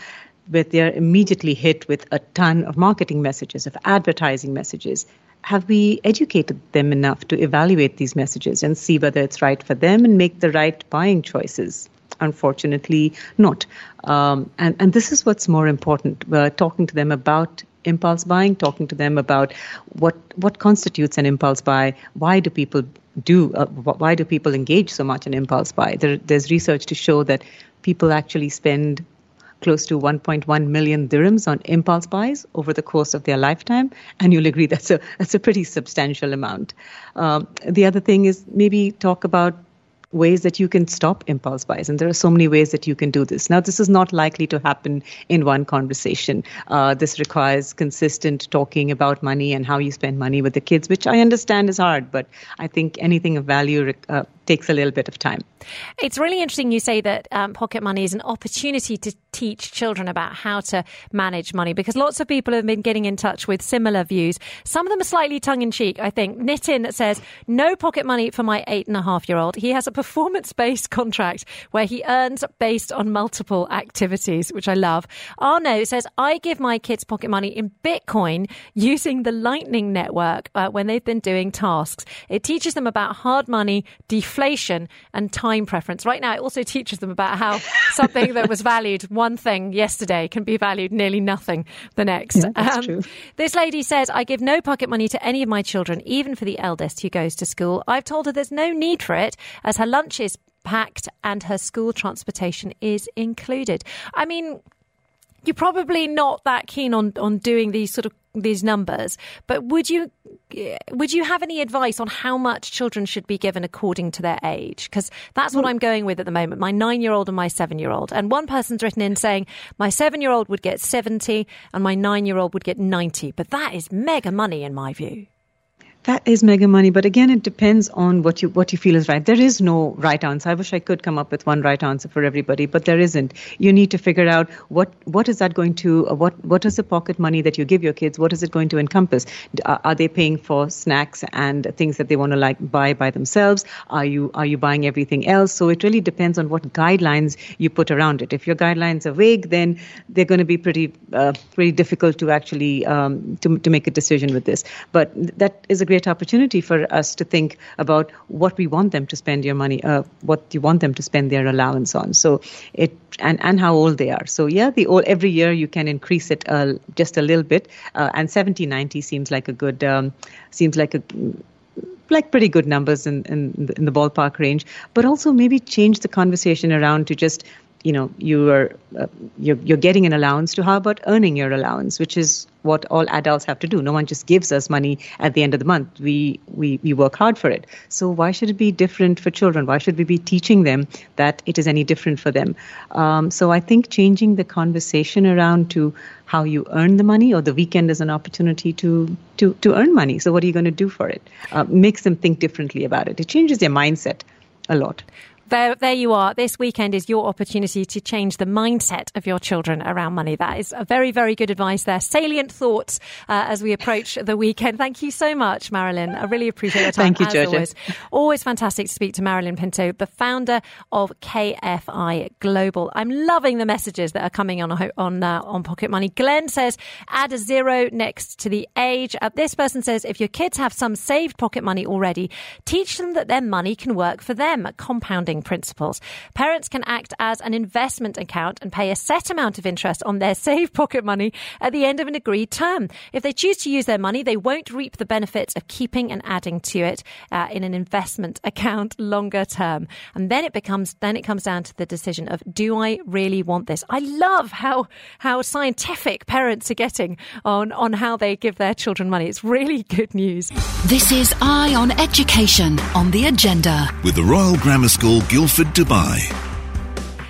But they are immediately hit with a ton of marketing messages, of advertising messages. Have we educated them enough to evaluate these messages and see whether it's right for them and make the right buying choices? Unfortunately, not. Um, and, and this is what's more important. We're talking to them about impulse buying, talking to them about what what constitutes an impulse buy, why do people do uh, why do people engage so much in impulse buy? There, there's research to show that people actually spend close to 1.1 million dirhams on impulse buys over the course of their lifetime, and you'll agree that's a that's a pretty substantial amount. Um, the other thing is maybe talk about ways that you can stop impulse buys, and there are so many ways that you can do this. Now, this is not likely to happen in one conversation. Uh, this requires consistent talking about money and how you spend money with the kids, which I understand is hard, but I think anything of value uh, takes a little bit of time. It's really interesting you say that um, pocket money is an opportunity to teach children about how to manage money because lots of people have been getting in touch with similar views. Some of them are slightly tongue in cheek, I think. Nitin says, No pocket money for my eight and a half year old. He has a performance based contract where he earns based on multiple activities, which I love. Arno says, I give my kids pocket money in Bitcoin using the Lightning Network uh, when they've been doing tasks. It teaches them about hard money, deflation, and time preference. Right now, it also teaches them about how something that was valued one thing yesterday can be valued nearly nothing the next. Yeah, that's um, true. This lady says, I give no pocket money to any of my children, even for the eldest who goes to school. I've told her there's no need for it as her lunch is packed and her school transportation is included. I mean, you're probably not that keen on, on doing these sort of these numbers, but would you would you have any advice on how much children should be given according to their age? Because that's what mm. I'm going with at the moment. My nine year old and my seven year old, and one person's written in saying my seven year old would get seventy and my nine year old would get ninety, but that is mega money in my view. That is mega money, but again, it depends on what you what you feel is right. There is no right answer. I wish I could come up with one right answer for everybody, but there isn't. You need to figure out what what is that going to uh, what what is the pocket money that you give your kids? What is it going to encompass? Are, are they paying for snacks and things that they want to like buy by themselves? Are you are you buying everything else? So it really depends on what guidelines you put around it. If your guidelines are vague, then they're going to be pretty uh, pretty difficult to actually um, to to make a decision with this. But that is a great opportunity for us to think about what we want them to spend your money, uh, what you want them to spend their allowance on. So it and and how old they are. So yeah, the old every year you can increase it uh, just a little bit, uh, and 70, 90 seems like a good um, seems like a like pretty good numbers in, in, in the ballpark range, but also maybe change the conversation around to just you know you are uh, you're, you're getting an allowance to how about earning your allowance which is what all adults have to do. No one just gives us money at the end of the month. We we we work hard for it. So why should it be different for children? Why should we be teaching them that it is any different for them? Um, so i think changing the conversation around to how you earn the money or the weekend is an opportunity to to to earn money. So what are you going to do for it? Uh, makes them think differently about it. It changes their mindset a lot there, there you are. This weekend is your opportunity to change the mindset of your children around money. That is a very, very good advice there. Salient thoughts uh, as we approach the weekend. Thank you so much, Marilyn. I really appreciate your time. Thank you, Georgia. Always. always fantastic to speak to Marilyn Pinto, the founder of KFI Global. I'm loving the messages that are coming on on uh, on Pocket Money. Glenn says add a zero next to the age. Uh, this person says if your kids have some saved pocket money already, teach them that their money can work for them. Compounding principles. Parents can act as an investment account and pay a set amount of interest on their saved pocket money at the end of an agreed term. If they choose to use their money, they won't reap the benefits of keeping and adding to it uh, in an investment account longer term. And then it becomes, then it comes down to the decision of, do I really want this? I love how, how scientific parents are getting on, on how they give their children money. It's really good news. This is Eye on Education on the agenda. With the Royal Grammar School Guildford, Dubai.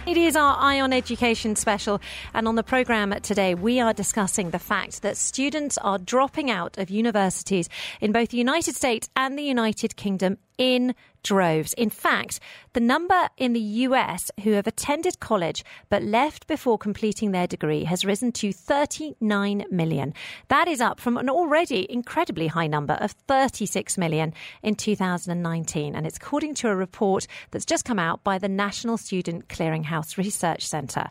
It is our Eye on Education special, and on the programme today, we are discussing the fact that students are dropping out of universities in both the United States and the United Kingdom in droves. In fact, the number in the US who have attended college but left before completing their degree has risen to 39 million. That is up from an already incredibly high number of 36 million in 2019. And it's according to a report that's just come out by the National Student Clearinghouse Research Centre.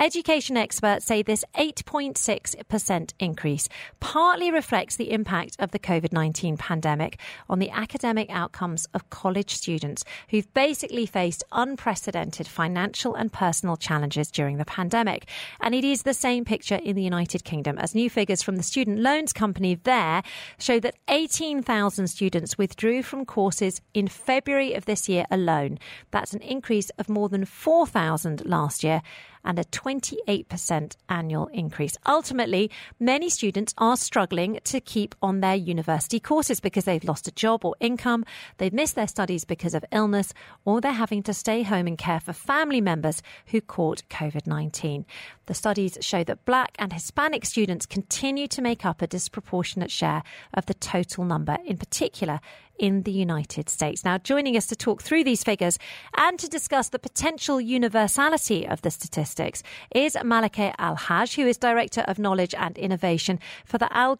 Education experts say this 8.6% increase partly reflects the impact of the COVID 19 pandemic on the academic outcomes of college students who've basically faced unprecedented financial and personal challenges during the pandemic. And it is the same picture in the United Kingdom, as new figures from the student loans company there show that 18,000 students withdrew from courses in February of this year alone. That's an increase of more than 4,000 last year and a 28% annual increase. Ultimately, many students are struggling to keep on their university courses because they've lost a job or income, they've missed their studies because of illness, or they're having to stay home and care for family members who caught COVID 19. The studies show that black and Hispanic students continue to make up a disproportionate share of the total number, in particular in the United States. Now, joining us to talk through these figures and to discuss the potential universality of the statistics is Malakeh Al Haj, who is Director of Knowledge and Innovation for the Al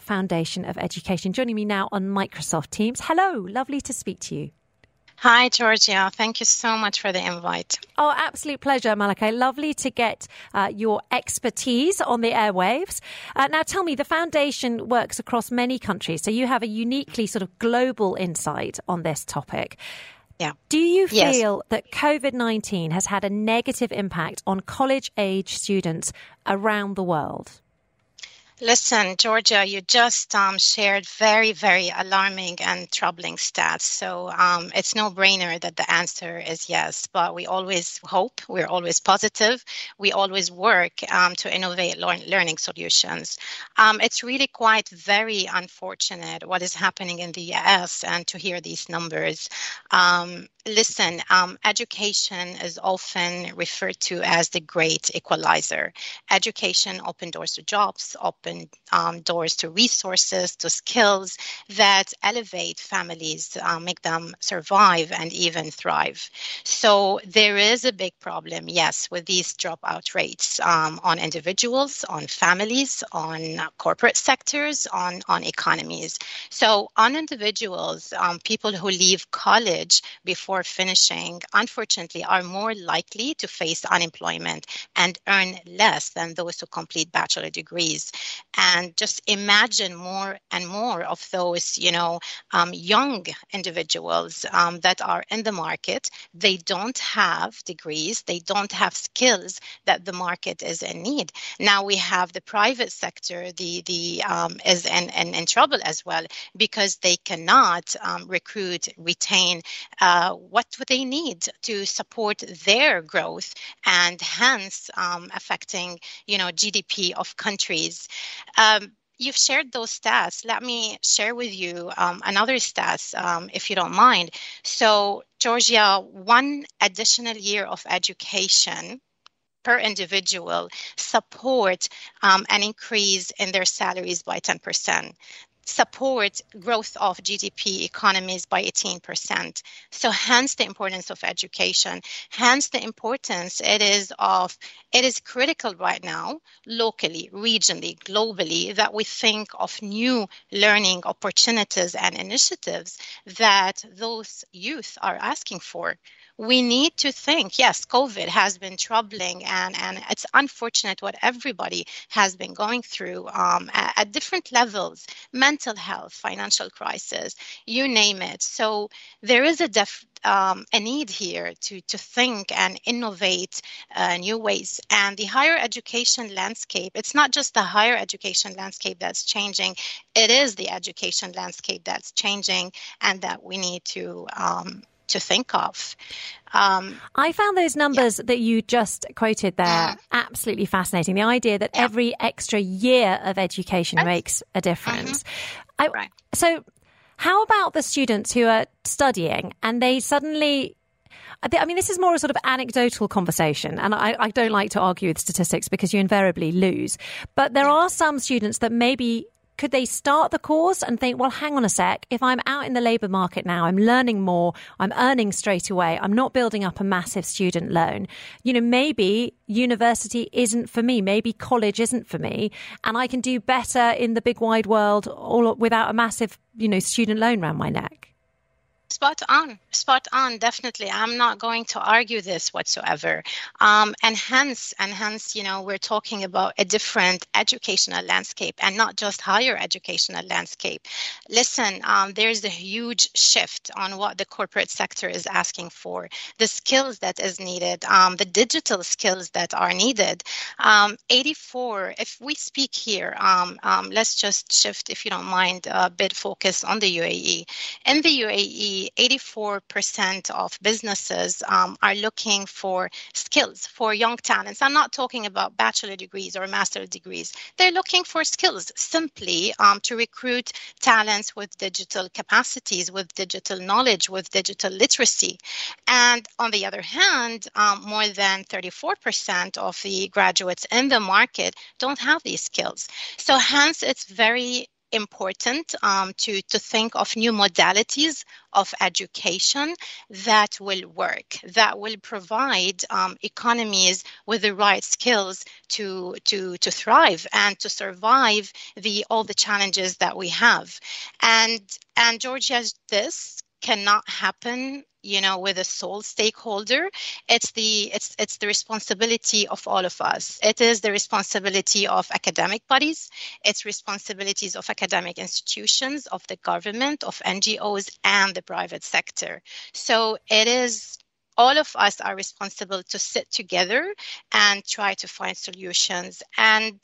Foundation of Education, joining me now on Microsoft Teams. Hello, lovely to speak to you. Hi, Georgia. Thank you so much for the invite. Oh, absolute pleasure, Malakeh. Lovely to get uh, your expertise on the airwaves. Uh, now, tell me, the foundation works across many countries, so you have a uniquely sort of global insight on this topic. Yeah. Do you feel yes. that COVID 19 has had a negative impact on college age students around the world? Listen, Georgia, you just um, shared very, very alarming and troubling stats. So um, it's no brainer that the answer is yes. But we always hope, we're always positive, we always work um, to innovate learn- learning solutions. Um, it's really quite very unfortunate what is happening in the US and to hear these numbers. Um, listen, um, education is often referred to as the great equalizer. Education open doors to jobs, open um, doors to resources, to skills that elevate families, uh, make them survive and even thrive. So there is a big problem, yes, with these dropout rates um, on individuals, on families, on corporate sectors, on, on economies. So on individuals, um, people who leave college before finishing, unfortunately, are more likely to face unemployment and earn less than those who complete bachelor degrees. And just imagine more and more of those, you know, um, young individuals um, that are in the market. They don't have degrees, they don't have skills that the market is in need. Now we have the private sector, the the um, is in, in, in trouble as well because they cannot um, recruit, retain uh, what they need to support their growth and hence um, affecting you know gdp of countries um, you've shared those stats. Let me share with you um, another stats um, if you don't mind. So georgia one additional year of education per individual support um, an increase in their salaries by 10% support growth of GDP economies by 18%. So hence the importance of education, hence the importance it is of it is critical right now locally, regionally, globally that we think of new learning opportunities and initiatives that those youth are asking for we need to think yes covid has been troubling and and it's unfortunate what everybody has been going through um, at, at, different levels mental health financial crisis you name it. So there is a def um, a need here to to think and innovate uh, new ways. And the higher education landscape it's not just the higher education landscape that's changing it is the education landscape that's changing and that we need to um, to think of. Um, I found those numbers yeah. that you just quoted there absolutely fascinating. The idea that yeah. every extra year of education That's, makes a difference. Mm-hmm. I, right. So, how about the students who are studying and they suddenly I mean, this is more a sort of anecdotal conversation, and I, I, don't like to argue with statistics because you invariably lose. But there are some students that maybe could they start the course and think, well, hang on a sec, if I'm out in the labour market now, I'm learning more, I'm earning straight away, I'm not building up a massive student loan. You know, maybe university isn't for me, maybe college isn't for me, and I can do better in the big wide world all without a massive, you know, student loan around my neck. Spot on, spot on. Definitely, I'm not going to argue this whatsoever. Um, and hence, and hence, you know, we're talking about a different educational landscape, and not just higher educational landscape. Listen, um, there's a huge shift on what the corporate sector is asking for, the skills that is needed, um, the digital skills that are needed. Um, 84. If we speak here, um, um, let's just shift, if you don't mind, a bit focus on the UAE. In the UAE 84% of businesses um, are looking for skills for young talents. I'm not talking about bachelor degrees or master degrees. They're looking for skills simply um, to recruit talents with digital capacities, with digital knowledge, with digital literacy. And on the other hand, um, more than 34% of the graduates in the market don't have these skills. So, hence, it's very important um, to, to think of new modalities of education that will work, that will provide um, economies with the right skills to, to, to thrive and to survive the all the challenges that we have. And and Georgia's this cannot happen you know with a sole stakeholder it's the it's it's the responsibility of all of us. It is the responsibility of academic bodies. It's responsibilities of academic institutions of the government of ngos and the private sector. So it is all of us are responsible to sit together and try to find solutions. And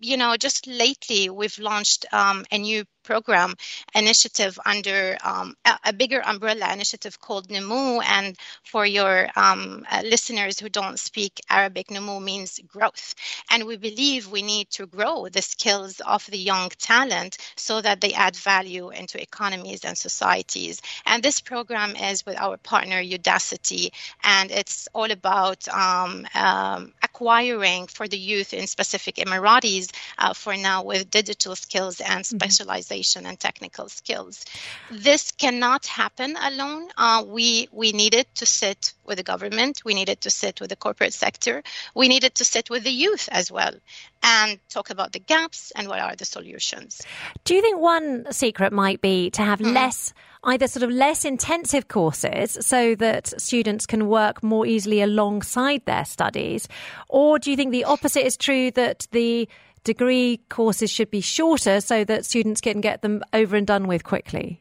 you know just lately we've launched um, a new program initiative under um, a, a, bigger umbrella initiative called Numu. And for your um, uh, listeners who don't speak Arabic, Numu means growth. And we believe we need to grow the skills of the young talent so that they add value into economies and societies. And this program is with our partner Udacity, and it's all about um, um acquiring for the youth in specific Emiratis uh, for now with digital skills and mm-hmm. specialization. Mm-hmm and technical skills. This cannot happen alone. Uh, we we needed to sit with the government. We needed to sit with the corporate sector. We needed to sit with the youth as well and talk about the gaps and what are the solutions. Do you think one secret might be to have mm. less either sort of less intensive courses so that students can work more easily alongside their studies or do you think the opposite is true that the degree courses should be shorter so that students can get them over and done with quickly?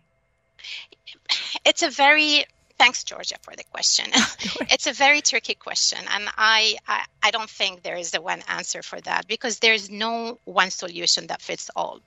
It's a very thanks georgia for the question. It's a very tricky question and I, I, I don't think there is a one answer for that because there's no one solution that fits all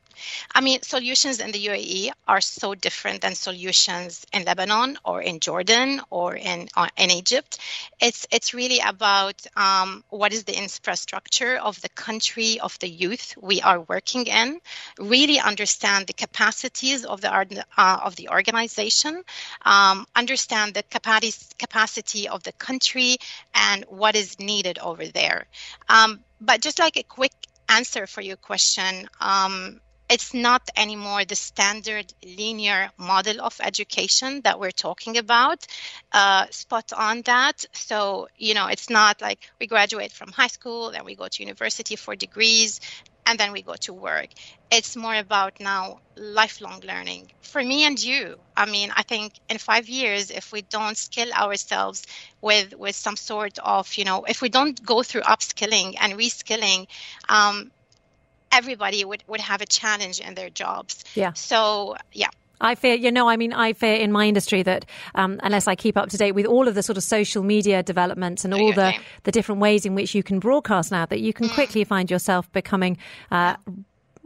I mean, solutions in the UAE are so different than solutions in Lebanon or in Jordan or in uh, in Egypt. It's it's really about um, what is the infrastructure of the country of the youth we are working in. Really understand the capacities of the uh, of the organization. Um, understand the capacity capacity of the country and what is needed over there. Um, but just like a quick answer for your question, um, it's not anymore the standard linear model of education that we're talking about uh, spot on that. So you know it's not like we graduate from high school then we go to university for degrees and then we go to work. It's more about now lifelong learning for me and you. I mean i think in five years if we don't skill ourselves with with some sort of you know if we don't go through upskilling and reskilling um, everybody would, would have a challenge in their jobs. Yeah. So, yeah. I fear, you know, I mean, I fear in my industry that um, unless I keep up to date with all of the sort of social media developments and all the, the different ways in which you can broadcast now, that you can mm. quickly find yourself becoming uh,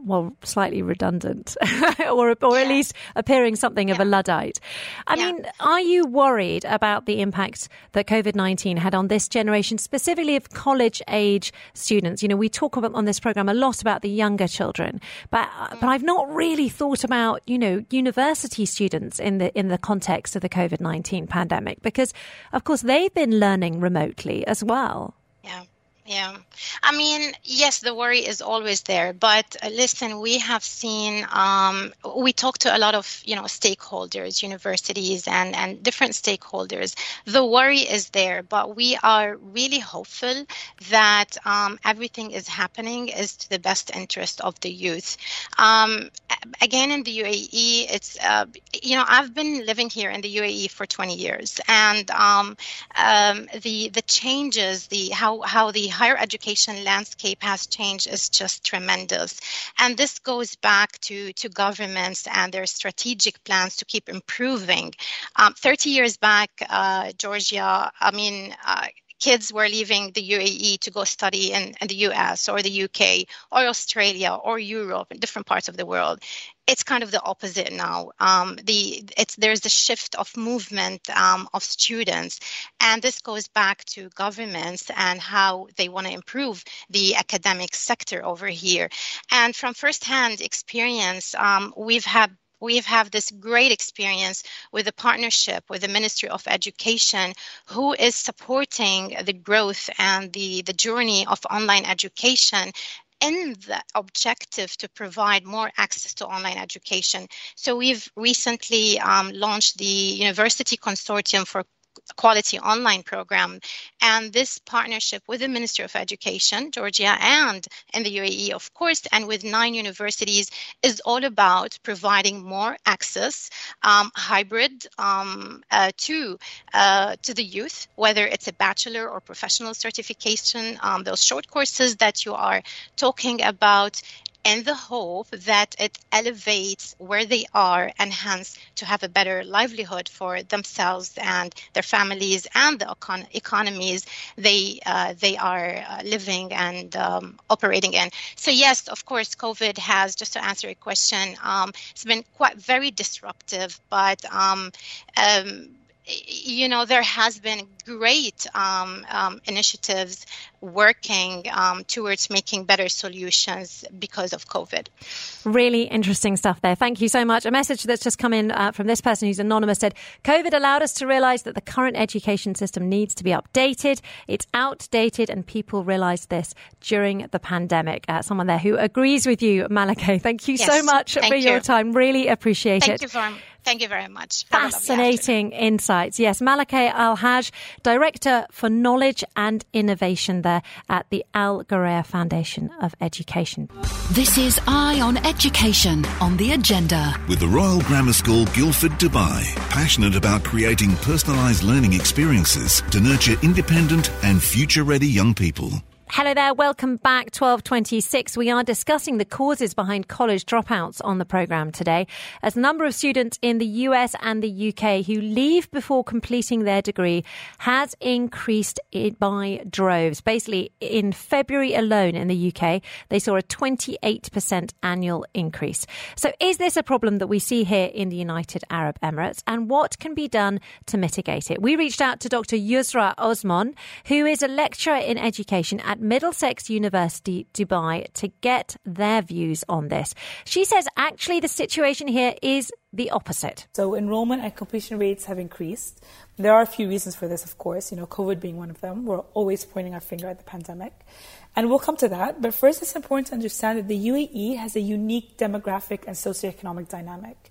well, slightly redundant, or or yeah. at least appearing something yeah. of a luddite. I yeah. mean, are you worried about the impact that COVID nineteen had on this generation, specifically of college age students? You know, we talk about on this program a lot about the younger children, but mm. but I've not really thought about you know university students in the in the context of the COVID nineteen pandemic because, of course, they've been learning remotely as well. Yeah. Yeah. I mean, yes, the worry is always there. But uh, listen, we have seen, um, we talk to a lot of, you know, stakeholders, universities and, and different stakeholders. The worry is there, but we are really hopeful that um, everything is happening is to the best interest of the youth. Um, again, in the UAE, it's, uh, you know, I've been living here in the UAE for 20 years and um, um, the, the changes, the, how, how the higher education landscape has changed is just tremendous. And this goes back to, to governments and their strategic plans to keep improving. Um, 30 years back, uh, Georgia, I mean, uh, kids were leaving the UAE to go study in, in the US or the UK or Australia or Europe in different parts of the world it's kind of the opposite now. Um, the it's there's a shift of movement um, of students, and this goes back to governments and how they want to improve the academic sector over here. And from firsthand experience, um, we've had we've had this great experience with a partnership with the Ministry of Education, who is supporting the growth and the, the journey of online education in the objective to provide more access to online education. So we've recently um, launched the University Consortium for quality online program. And this partnership with the Ministry of Education, Georgia, and in the UAE, of course, and with nine universities, is all about providing more access, um, hybrid, um, uh, to uh, to the youth, whether it's a bachelor or professional certification. Um, those short courses that you are talking about in the hope that it elevates where they are and hence to have a better livelihood for themselves and their families and the econ- economies they uh, they are uh, living and um, operating in. So yes, of course, COVID has just to answer your question, um, it's been quite very disruptive, but um, um you know, there has been great um, um, initiatives working um, towards making better solutions because of COVID. Really interesting stuff there. Thank you so much. A message that's just come in uh, from this person who's anonymous said COVID allowed us to realize that the current education system needs to be updated. It's outdated, and people realized this during the pandemic. Uh, someone there who agrees with you, Malakeh. Thank you yes, so much for you. your time. Really appreciate thank it. You for, thank you very much. Fascinating insights. Yes, Malakeh Al Haj, Director for Knowledge and Innovation there at the Al Ghurair Foundation of Education. This is Eye on Education on the agenda. With the Royal Grammar School Guildford, Dubai, passionate about creating personalised learning experiences to nurture independent and future ready young people. Hello there, welcome back. 1226. We are discussing the causes behind college dropouts on the programme today. As the number of students in the US and the UK who leave before completing their degree has increased by droves. Basically, in February alone in the UK, they saw a 28% annual increase. So, is this a problem that we see here in the United Arab Emirates? And what can be done to mitigate it? We reached out to Dr. Yusra Osman, who is a lecturer in education at Middlesex University, Dubai, to get their views on this. She says actually the situation here is the opposite. So enrollment and completion rates have increased. There are a few reasons for this, of course, you know, COVID being one of them. We're always pointing our finger at the pandemic. And we'll come to that. But first, it's important to understand that the UAE has a unique demographic and socioeconomic dynamic.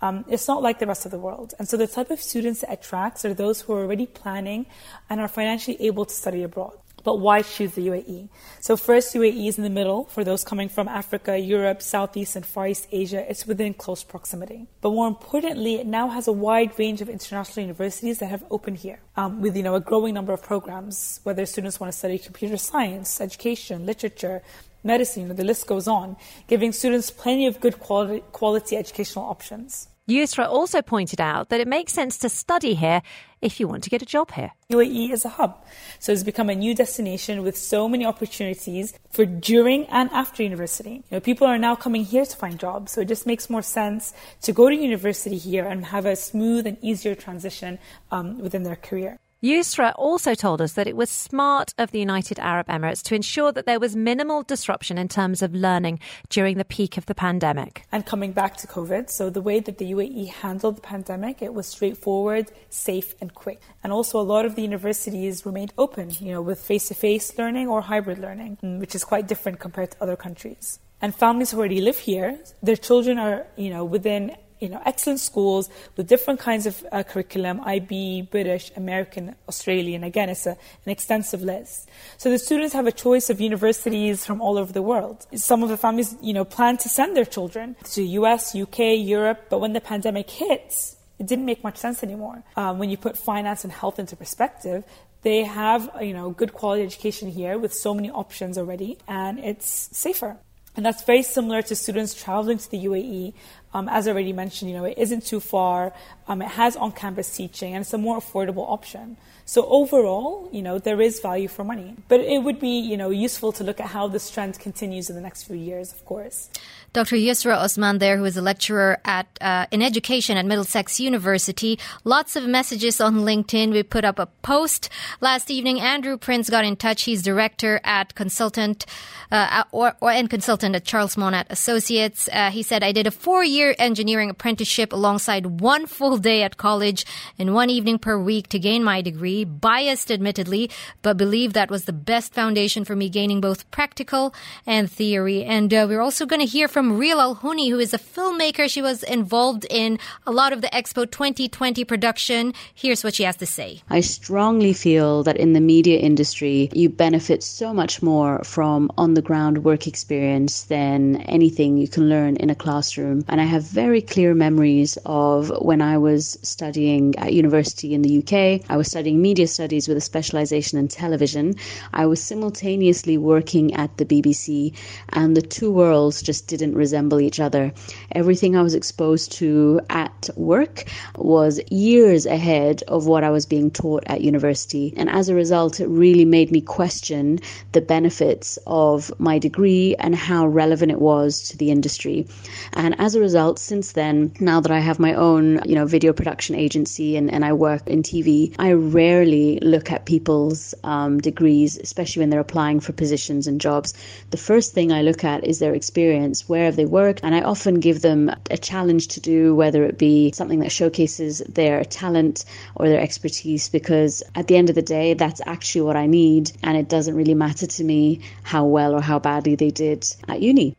Um, it's not like the rest of the world. And so the type of students it attracts are those who are already planning and are financially able to study abroad. But why choose the UAE? So first, UAE is in the middle for those coming from Africa, Europe, Southeast and Far East Asia. It's within close proximity. But more importantly, it now has a wide range of international universities that have opened here, um, with you know a growing number of programs. Whether students want to study computer science, education, literature, medicine, the list goes on, giving students plenty of good quality, quality educational options. Yusra also pointed out that it makes sense to study here if you want to get a job here. UAE is a hub, so it's become a new destination with so many opportunities for during and after university. You know, people are now coming here to find jobs, so it just makes more sense to go to university here and have a smooth and easier transition um, within their career. Yusra also told us that it was smart of the United Arab Emirates to ensure that there was minimal disruption in terms of learning during the peak of the pandemic. And coming back to COVID, so the way that the UAE handled the pandemic, it was straightforward, safe, and quick. And also, a lot of the universities remained open, you know, with face to face learning or hybrid learning, mm, which is quite different compared to other countries and families who already live here, their children are, you know, within you know, excellent schools with different kinds of uh, curriculum, IB, British, American, Australian. Again, it's a, an extensive list. So the students have a choice of universities from all over the world. Some of the families, you know, plan to send their children to US, UK, Europe, but when the pandemic hits, it didn't make much sense anymore. Um, when you put finance and health into perspective, they have, you know, good quality education here with so many options already, and it's safer. And that's very similar to students traveling to the UAE Um, as already mentioned, you know, it isn't too far. Um, it has on-campus teaching, and it's a more affordable option. So overall, you know, there is value for money. But it would be, you know, useful to look at how this trend continues in the next few years, of course. Dr. Yusra Osman there, who is a lecturer at uh, in education at Middlesex University. Lots of messages on LinkedIn. We put up a post last evening. Andrew Prince got in touch. He's director at consultant uh, or, or and consultant at Charles Monat Associates. Uh, he said, "I did a four-year engineering apprenticeship alongside one full day at college and one evening per week to gain my degree. Biased, admittedly, but believe that was the best foundation for me gaining both practical and theory." And uh, we're also going to hear from from Real Alhouni, who is a filmmaker. She was involved in a lot of the Expo 2020 production. Here's what she has to say. I strongly feel that in the media industry, you benefit so much more from on the ground work experience than anything you can learn in a classroom. And I have very clear memories of when I was studying at university in the UK. I was studying media studies with a specialization in television. I was simultaneously working at the BBC, and the two worlds just didn't didn't resemble each other. Everything I was exposed to at work was years ahead of what I was being taught at university. And as a result, it really made me question the benefits of my degree and how relevant it was to the industry. And as a result, since then, now that I have my own, you know, video production agency and, and I work in TV, I rarely look at people's um, degrees, especially when they're applying for positions and jobs. The first thing I look at is their experience. Where where they work. And I often give them a challenge to do, whether it be something that showcases their talent or their expertise, because at the end of the day, that's actually what I need. And it doesn't really matter to me how well or how badly they did at uni.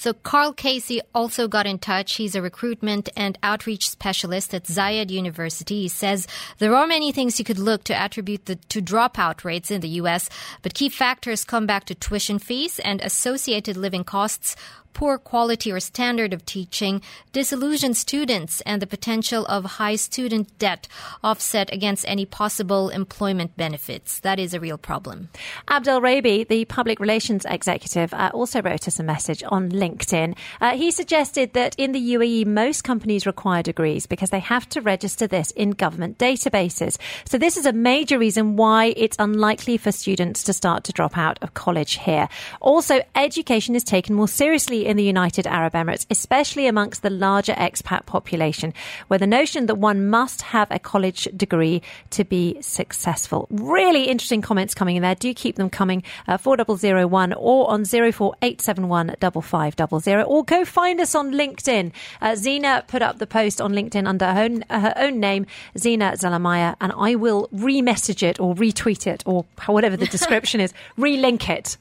So Carl Casey also got in touch. He's a recruitment and outreach specialist at Zayed University. He says there are many things you could look to attribute the, to dropout rates in the U.S., but key factors come back to tuition fees and associated living costs poor quality or standard of teaching, disillusioned students, and the potential of high student debt offset against any possible employment benefits. That is a real problem. Abdel Rabi, the public relations executive, uh, also wrote us a message on LinkedIn. Uh, he suggested that in the UAE, most companies require degrees because they have to register this in government databases. So this is a major reason why it's unlikely for students to start to drop out of college here. Also, education is taken more seriously in the United Arab Emirates, especially amongst the larger expat population, where the notion that one must have a college degree to be successful. Really interesting comments coming in there. Do keep them coming. Uh, 4001 or on 04871 5500 or go find us on LinkedIn. Uh, Zena put up the post on LinkedIn under her own, uh, her own name, Zena Zalamaya, and I will re-message it or retweet it or whatever the description is, relink it.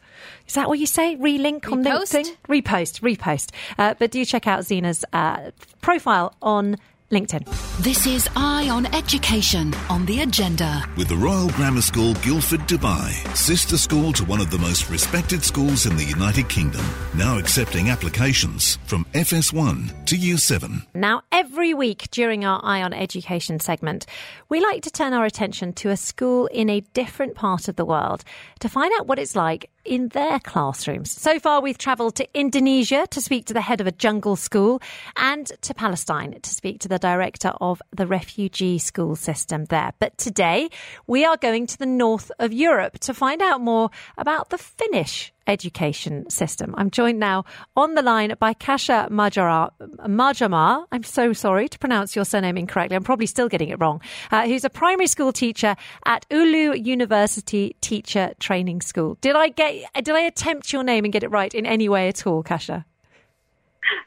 Is that what you say? Relink repost? on LinkedIn? Repost, repost. Uh, but do check out Zena's uh, profile on LinkedIn. This is Eye on Education on the agenda. With the Royal Grammar School Guildford Dubai, sister school to one of the most respected schools in the United Kingdom, now accepting applications from FS1 to U7. Now, every week during our Eye on Education segment, we like to turn our attention to a school in a different part of the world to find out what it's like in their classrooms. So far, we've travelled to Indonesia to speak to the head of a jungle school and to Palestine to speak to the director of the refugee school system there. But today, we are going to the north of Europe to find out more about the Finnish education system. I'm joined now on the line by Kasha Majara, Majamar. I'm so sorry to pronounce your surname incorrectly. I'm probably still getting it wrong. Uh, who's a primary school teacher at Ulu University Teacher Training School. Did I get? Did I attempt your name and get it right in any way at all, Kasha?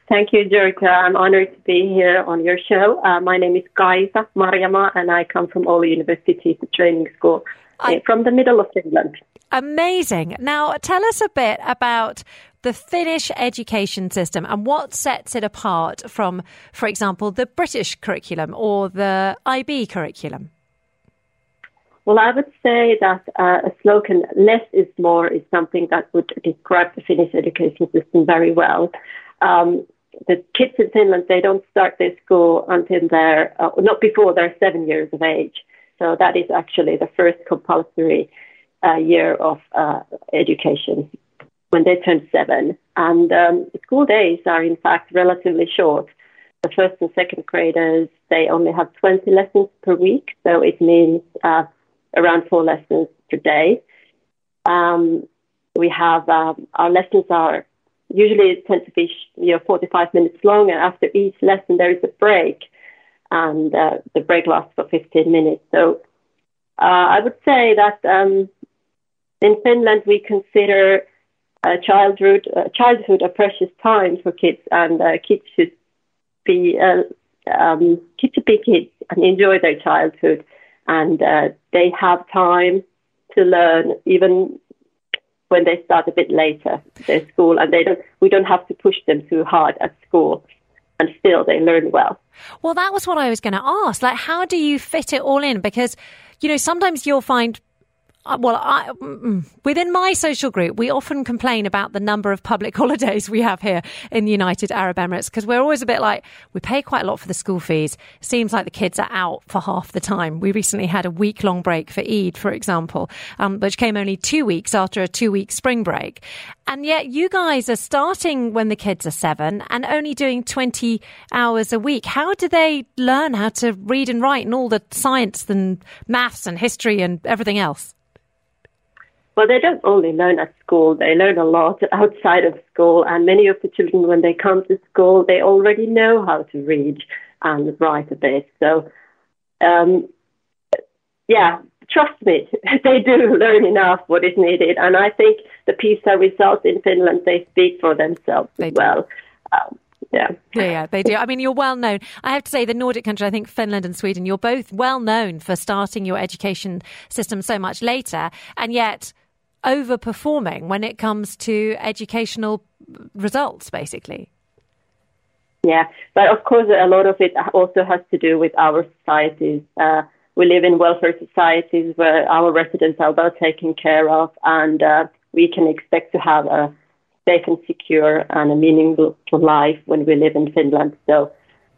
Thank you, Georgia. I'm honored to be here on your show. Uh, my name is Kaisa Marjama, and I come from Oulu University Teacher Training School I, from the middle of Finland. Amazing. Now, tell us a bit about the Finnish education system and what sets it apart from, for example, the British curriculum or the IB curriculum. Well, I would say that uh, a slogan, less is more, is something that would describe the Finnish education system very well. Um, the kids in Finland, they don't start their school until they're, uh, not before they're seven years of age. So that is actually the first compulsory uh, year of uh, education when they turn seven. And um, school days are, in fact, relatively short. the first and second graders, they only have 20 lessons per week, so it means uh, around four lessons per day. Um, we have um, our lessons are usually tend to be you know 45 minutes long, and after each lesson there is a break, and uh, the break lasts for 15 minutes. So uh, I would say that um, in Finland we consider childhood childhood a precious time for kids, and uh, kids should be uh, um, kids should be kids and enjoy their childhood, and uh, they have time to learn even when they start a bit later their school, and they don't. We don't have to push them too hard at school, and still they learn well. Well, that was what I was going to ask. Like, how do you fit it all in? Because you know sometimes you'll find well, I, mm, within my social group, we often complain about the number of public holidays we have here in the United Arab Emirates because we're always a bit like, we pay quite a lot for the school fees. Seems like the kids are out for half the time. We recently had a week long break for Eid, for example, um, which came only two weeks after a two week spring break. And yet you guys are starting when the kids are seven and only doing 20 hours a week. How do they learn how to read and write and all the science and maths and history and everything else? Well, they don't only learn at school, they learn a lot outside of school. And many of the children, when they come to school, they already know how to read and write a bit. So, um, yeah, trust me, they do learn enough what is needed. And I think the PISA results in Finland, they speak for themselves they as well. Um, yeah. yeah, yeah, they do. I mean, you're well known. I have to say, the Nordic country, I think Finland and Sweden, you're both well known for starting your education system so much later, and yet overperforming when it comes to educational results, basically. Yeah, but of course, a lot of it also has to do with our societies. Uh, we live in welfare societies where our residents are well taken care of, and uh, we can expect to have a safe and secure and a meaningful life when we live in Finland. So,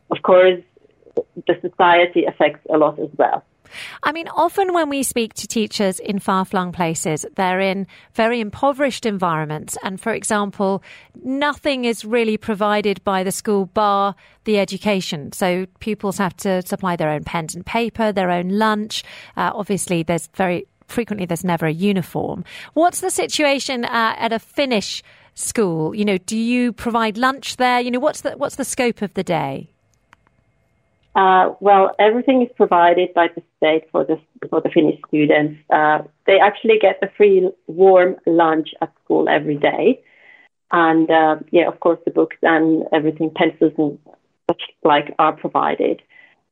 of course, the society affects a lot as well. I mean, often when we speak to teachers in far flung places, they're in very impoverished environments. And for example, nothing is really provided by the school bar the education. So pupils have to supply their own pens and paper, their own lunch. Uh, obviously, there's very frequently there's never a uniform. What's the situation uh, at a Finnish school? You know, do you provide lunch there? You know, what's the what's the scope of the day? Uh, well, everything is provided by the state for the for the Finnish students. Uh, they actually get a free warm lunch at school every day, and uh, yeah, of course, the books and everything, pencils and such like are provided.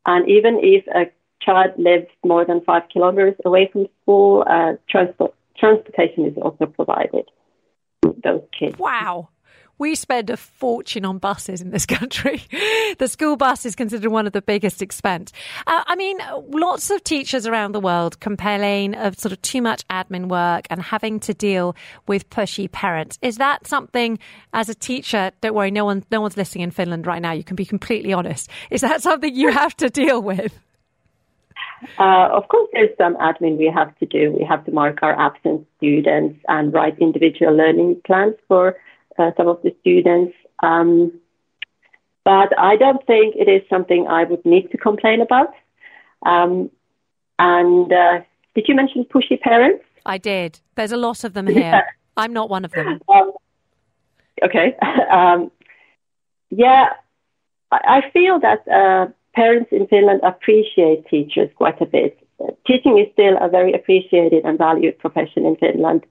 And even if a child lives more than five kilometers away from school, uh, transport transportation is also provided. Those kids. Wow. We spend a fortune on buses in this country. the school bus is considered one of the biggest expense. Uh, I mean, lots of teachers around the world complain of sort of too much admin work and having to deal with pushy parents. Is that something as a teacher? Don't worry, no one, no one's listening in Finland right now. You can be completely honest. Is that something you have to deal with? Uh, of course, there's some admin we have to do. We have to mark our absent students and write individual learning plans for uh, some of the students. Um, but I don't think it is something I would need to complain about. Um, and uh, did you mention pushy parents? I did. There's a lot of them here. I'm not one of them. Um, okay. Um, yeah, I, I, feel that uh, parents in Finland appreciate teachers quite a bit. teaching is still a very appreciated and valued profession in Finland.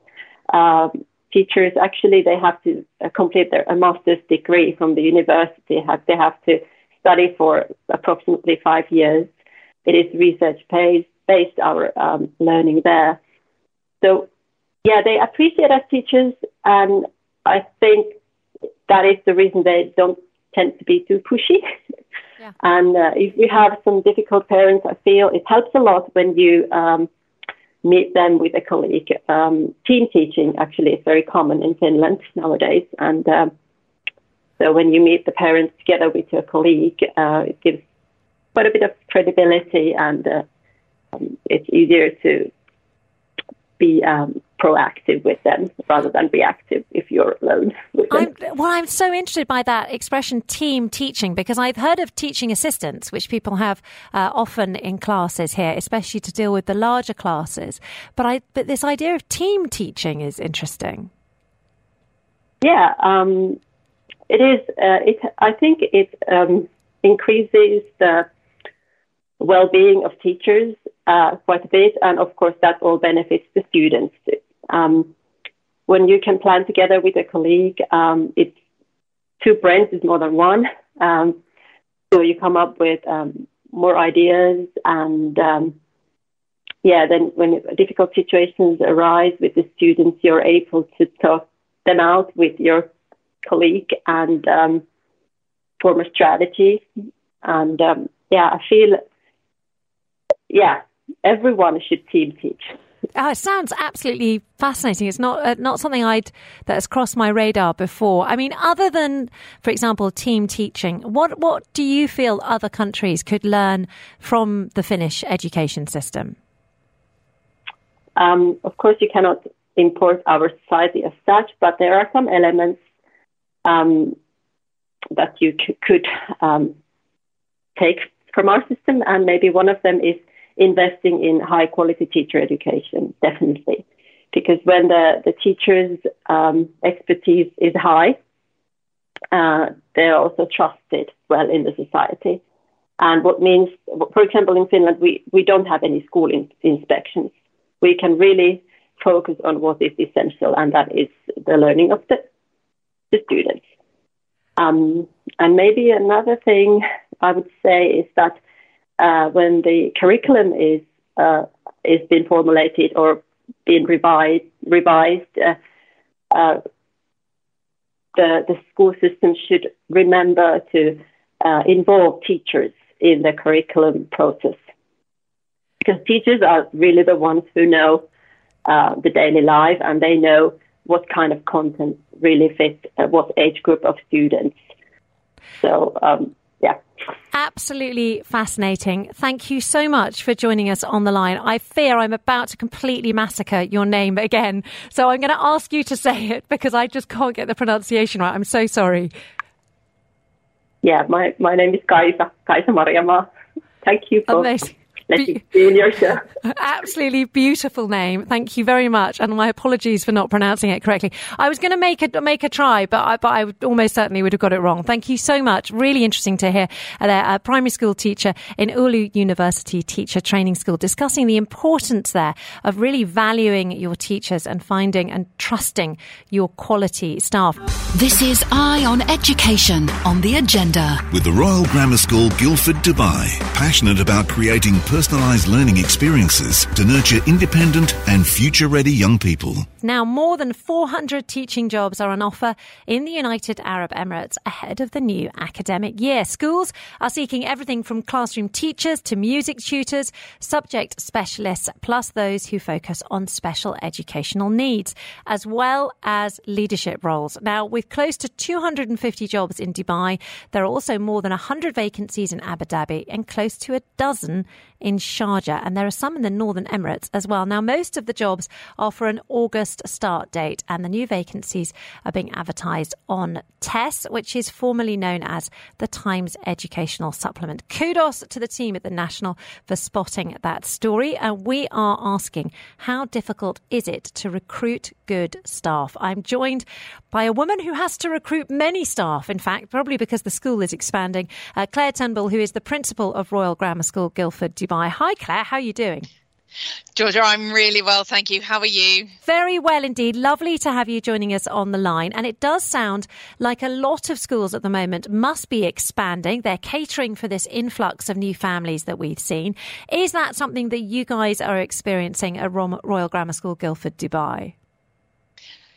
Um, teachers actually they have to uh, complete their a master's degree from the university. Have, they have to study for approximately five years. It is research based, based our um, learning there. So yeah, they appreciate us teachers, and I think that is the reason they don't tend to be too pushy. Yeah. and uh, if you have some difficult parents, I feel it helps a lot when you um, meet them with a colleague. Um, team teaching actually is very common in Finland nowadays, and um, so when you meet the parents together with your colleague, uh, it gives quite a bit of credibility, and uh, um, it's easier to be um, proactive with them rather than reactive if you're alone. I'm, well, I'm so interested by that expression team teaching because I've heard of teaching assistants, which people have uh, often in classes here, especially to deal with the larger classes. But I, but this idea of team teaching is interesting. Yeah, um, it is. Uh, it, I think it um, increases the well-being of teachers uh, quite a bit, and of course that all benefits the students. Um, when you can plan together with a colleague, um, it's two brains is more than one. Um, so you come up with um, more ideas, and um, yeah, then when difficult situations arise with the students, you're able to talk them out with your colleague and um, form a strategy. And yeah, I feel yeah, everyone should team teach. Oh, it sounds absolutely fascinating. It's not uh, not something I'd that has crossed my radar before. I mean, other than, for example, team teaching, what what do you feel other countries could learn from the Finnish education system? Um, of course, you cannot import our society as such, but there are some elements um, that you c- could um, take from our system, and maybe one of them is investing in high quality teacher education, definitely. Because when the, the teacher's um, expertise is high, uh, they're also trusted well in the society. And what means, for example, in Finland, we, we don't have any school in, inspections. We can really focus on what is essential, and that is the learning of the, the students. Um, and maybe another thing I would say is that uh, when the curriculum is uh, is being formulated or being revised, revised uh, uh, the the school system should remember to uh, involve teachers in the curriculum process because teachers are really the ones who know uh, the daily life and they know what kind of content really fits what age group of students. So um. Absolutely fascinating. Thank you so much for joining us on the line. I fear I'm about to completely massacre your name again. So I'm going to ask you to say it because I just can't get the pronunciation right. I'm so sorry. Yeah, my, my name is Kaisa, Kaisa Marjamaa. Thank you for Amazing. Be- your show. Absolutely beautiful name. Thank you very much, and my apologies for not pronouncing it correctly. I was going to make a make a try, but I, but I almost certainly would have got it wrong. Thank you so much. Really interesting to hear uh, a, a uh, primary school teacher in Oulu University Teacher Training School discussing the importance there of really valuing your teachers and finding and trusting your quality staff. This is Eye on Education on the agenda with the Royal Grammar School Guildford, Dubai, passionate about creating personalised learning experiences to nurture independent and future ready young people. Now, more than 400 teaching jobs are on offer in the United Arab Emirates ahead of the new academic year. Schools are seeking everything from classroom teachers to music tutors, subject specialists, plus those who focus on special educational needs, as well as leadership roles. Now, with close to 250 jobs in Dubai, there are also more than 100 vacancies in Abu Dhabi and close to a dozen in Sharjah, and there are some in the Northern Emirates as well. Now, most of the jobs are for an August start date, and the new vacancies are being advertised on Tes, which is formerly known as the Times Educational Supplement. Kudos to the team at the National for spotting that story, and we are asking how difficult is it to recruit good staff? I'm joined by a woman who has to recruit many staff, in fact, probably because the school is expanding. Uh, Claire Turnbull, who is the principal of Royal Grammar School, Guildford, Dubai. Hi, Claire. How are you doing? Georgia, I'm really well, thank you. How are you? Very well indeed. Lovely to have you joining us on the line. And it does sound like a lot of schools at the moment must be expanding. They're catering for this influx of new families that we've seen. Is that something that you guys are experiencing at Royal Grammar School, Guildford, Dubai?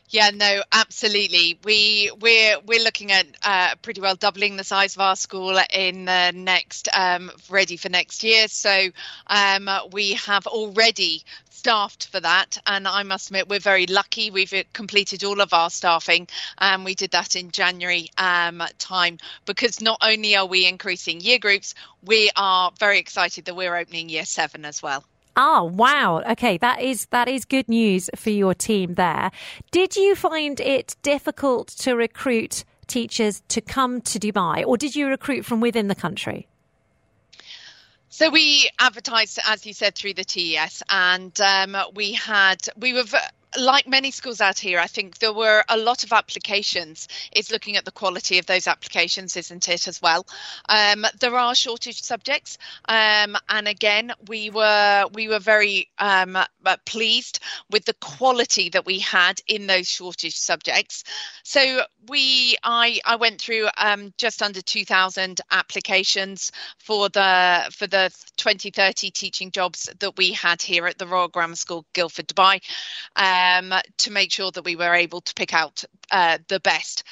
Yeah, no, absolutely. We we're we're looking at uh, pretty well doubling the size of our school in the next um, ready for next year. So um, we have already staffed for that, and I must admit we're very lucky. We've completed all of our staffing, and we did that in January um, time because not only are we increasing year groups, we are very excited that we're opening year seven as well. Ah, wow. Okay, that is that is good news for your team there. Did you find it difficult to recruit teachers to come to Dubai, or did you recruit from within the country? So we advertised, as you said, through the TES, and um, we had we were like many schools out here, I think there were a lot of applications. It's looking at the quality of those applications, isn't it, as well? Um, there are shortage subjects, um, and again, we were we were very um, uh, pleased with the quality that we had in those shortage subjects. So we, I, I went through um, just under 2,000 applications for the for the 2030 teaching jobs that we had here at the Royal Grammar School, Guildford, Dubai. Um, um, to make sure that we were able to pick out uh, the best.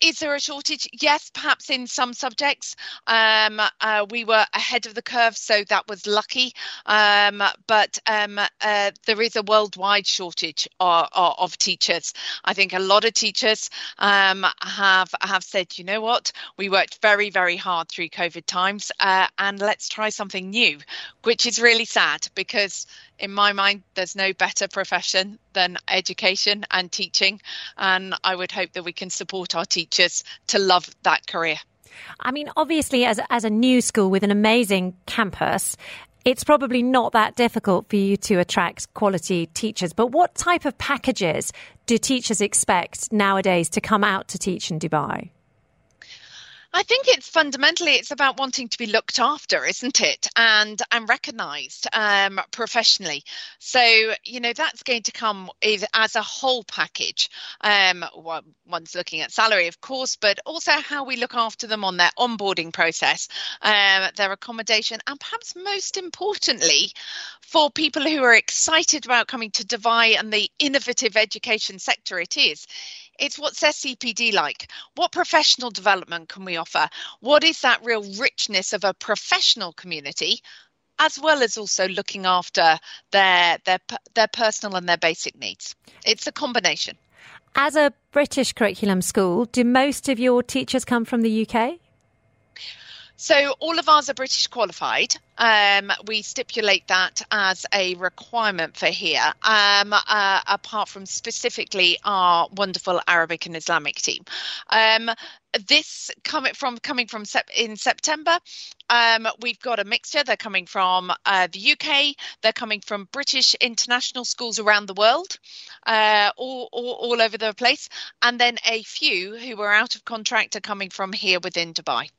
Is there a shortage? Yes, perhaps in some subjects. Um, uh, we were ahead of the curve, so that was lucky. Um, but um, uh, there is a worldwide shortage of, of, teachers. I think a lot of teachers um, have have said, you know what, we worked very very hard through COVID times, uh, and let's try something new, which is really sad because in my mind, there's no better profession than education and teaching. And I would hope that we can support our teachers to love that career. I mean, obviously, as, as a new school with an amazing campus, it's probably not that difficult for you to attract quality teachers. But what type of packages do teachers expect nowadays to come out to teach in Dubai? I think it's fundamentally it's about wanting to be looked after, isn't it? And and recognised um, professionally. So you know that's going to come as a whole package. Um, one's looking at salary, of course, but also how we look after them on their onboarding process, um, their accommodation, and perhaps most importantly, for people who are excited about coming to Dubai and the innovative education sector it is it's what's SCPD like? What professional development can we offer? What is that real richness of a professional community? as well as also looking after their their their personal and their basic needs. It's a combination. As a British curriculum school, do most of your teachers come from the UK? So all of ours are British qualified. Um, we stipulate that as a requirement for here, um, uh, apart from specifically our wonderful Arabic and Islamic team. Um, this coming from coming from sep- in September, um, we've got a mixture. They're coming from uh, the UK. They're coming from British international schools around the world, uh, all, all, all over the place, and then a few who are out of contract are coming from here within Dubai.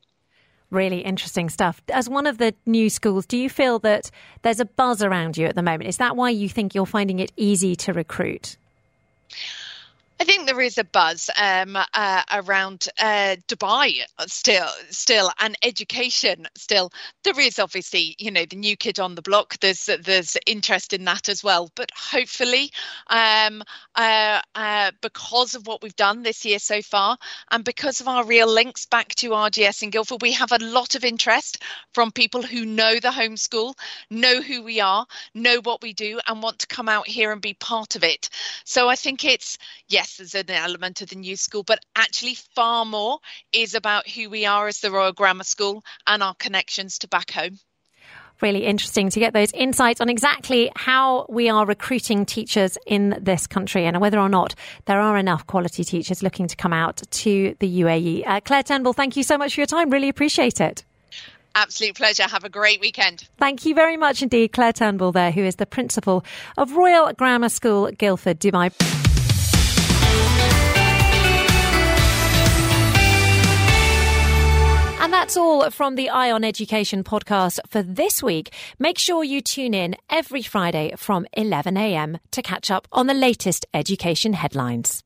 Really interesting stuff. As one of the new schools, do you feel that there's a buzz around you at the moment? Is that why you think you're finding it easy to recruit? I think there is a buzz um, uh, around uh, Dubai still, still, and education still. There is obviously, you know, the new kid on the block. There's there's interest in that as well. But hopefully, um, uh, uh because of what we've done this year so far, and because of our real links back to RGS in Guildford, we have a lot of interest from people who know the homeschool, know who we are, know what we do, and want to come out here and be part of it. So I think it's yes yes, there's an element of the new school, but actually far more is about who we are as the Royal Grammar School and our connections to back home really interesting to get those insights on exactly how we are recruiting teachers in this country and whether or not there are enough quality teachers looking to come out to the UAE. Uh, Claire Turnbull, thank you so much for your time. Really appreciate it. Absolute pleasure. Have a great weekend. Thank you very much indeed, Claire Turnbull, there, who is the principal of Royal Grammar School, Guildford, Dubai. That's all from the Eye on Education podcast for this week. Make sure you tune in every Friday from 11am to catch up on the latest education headlines.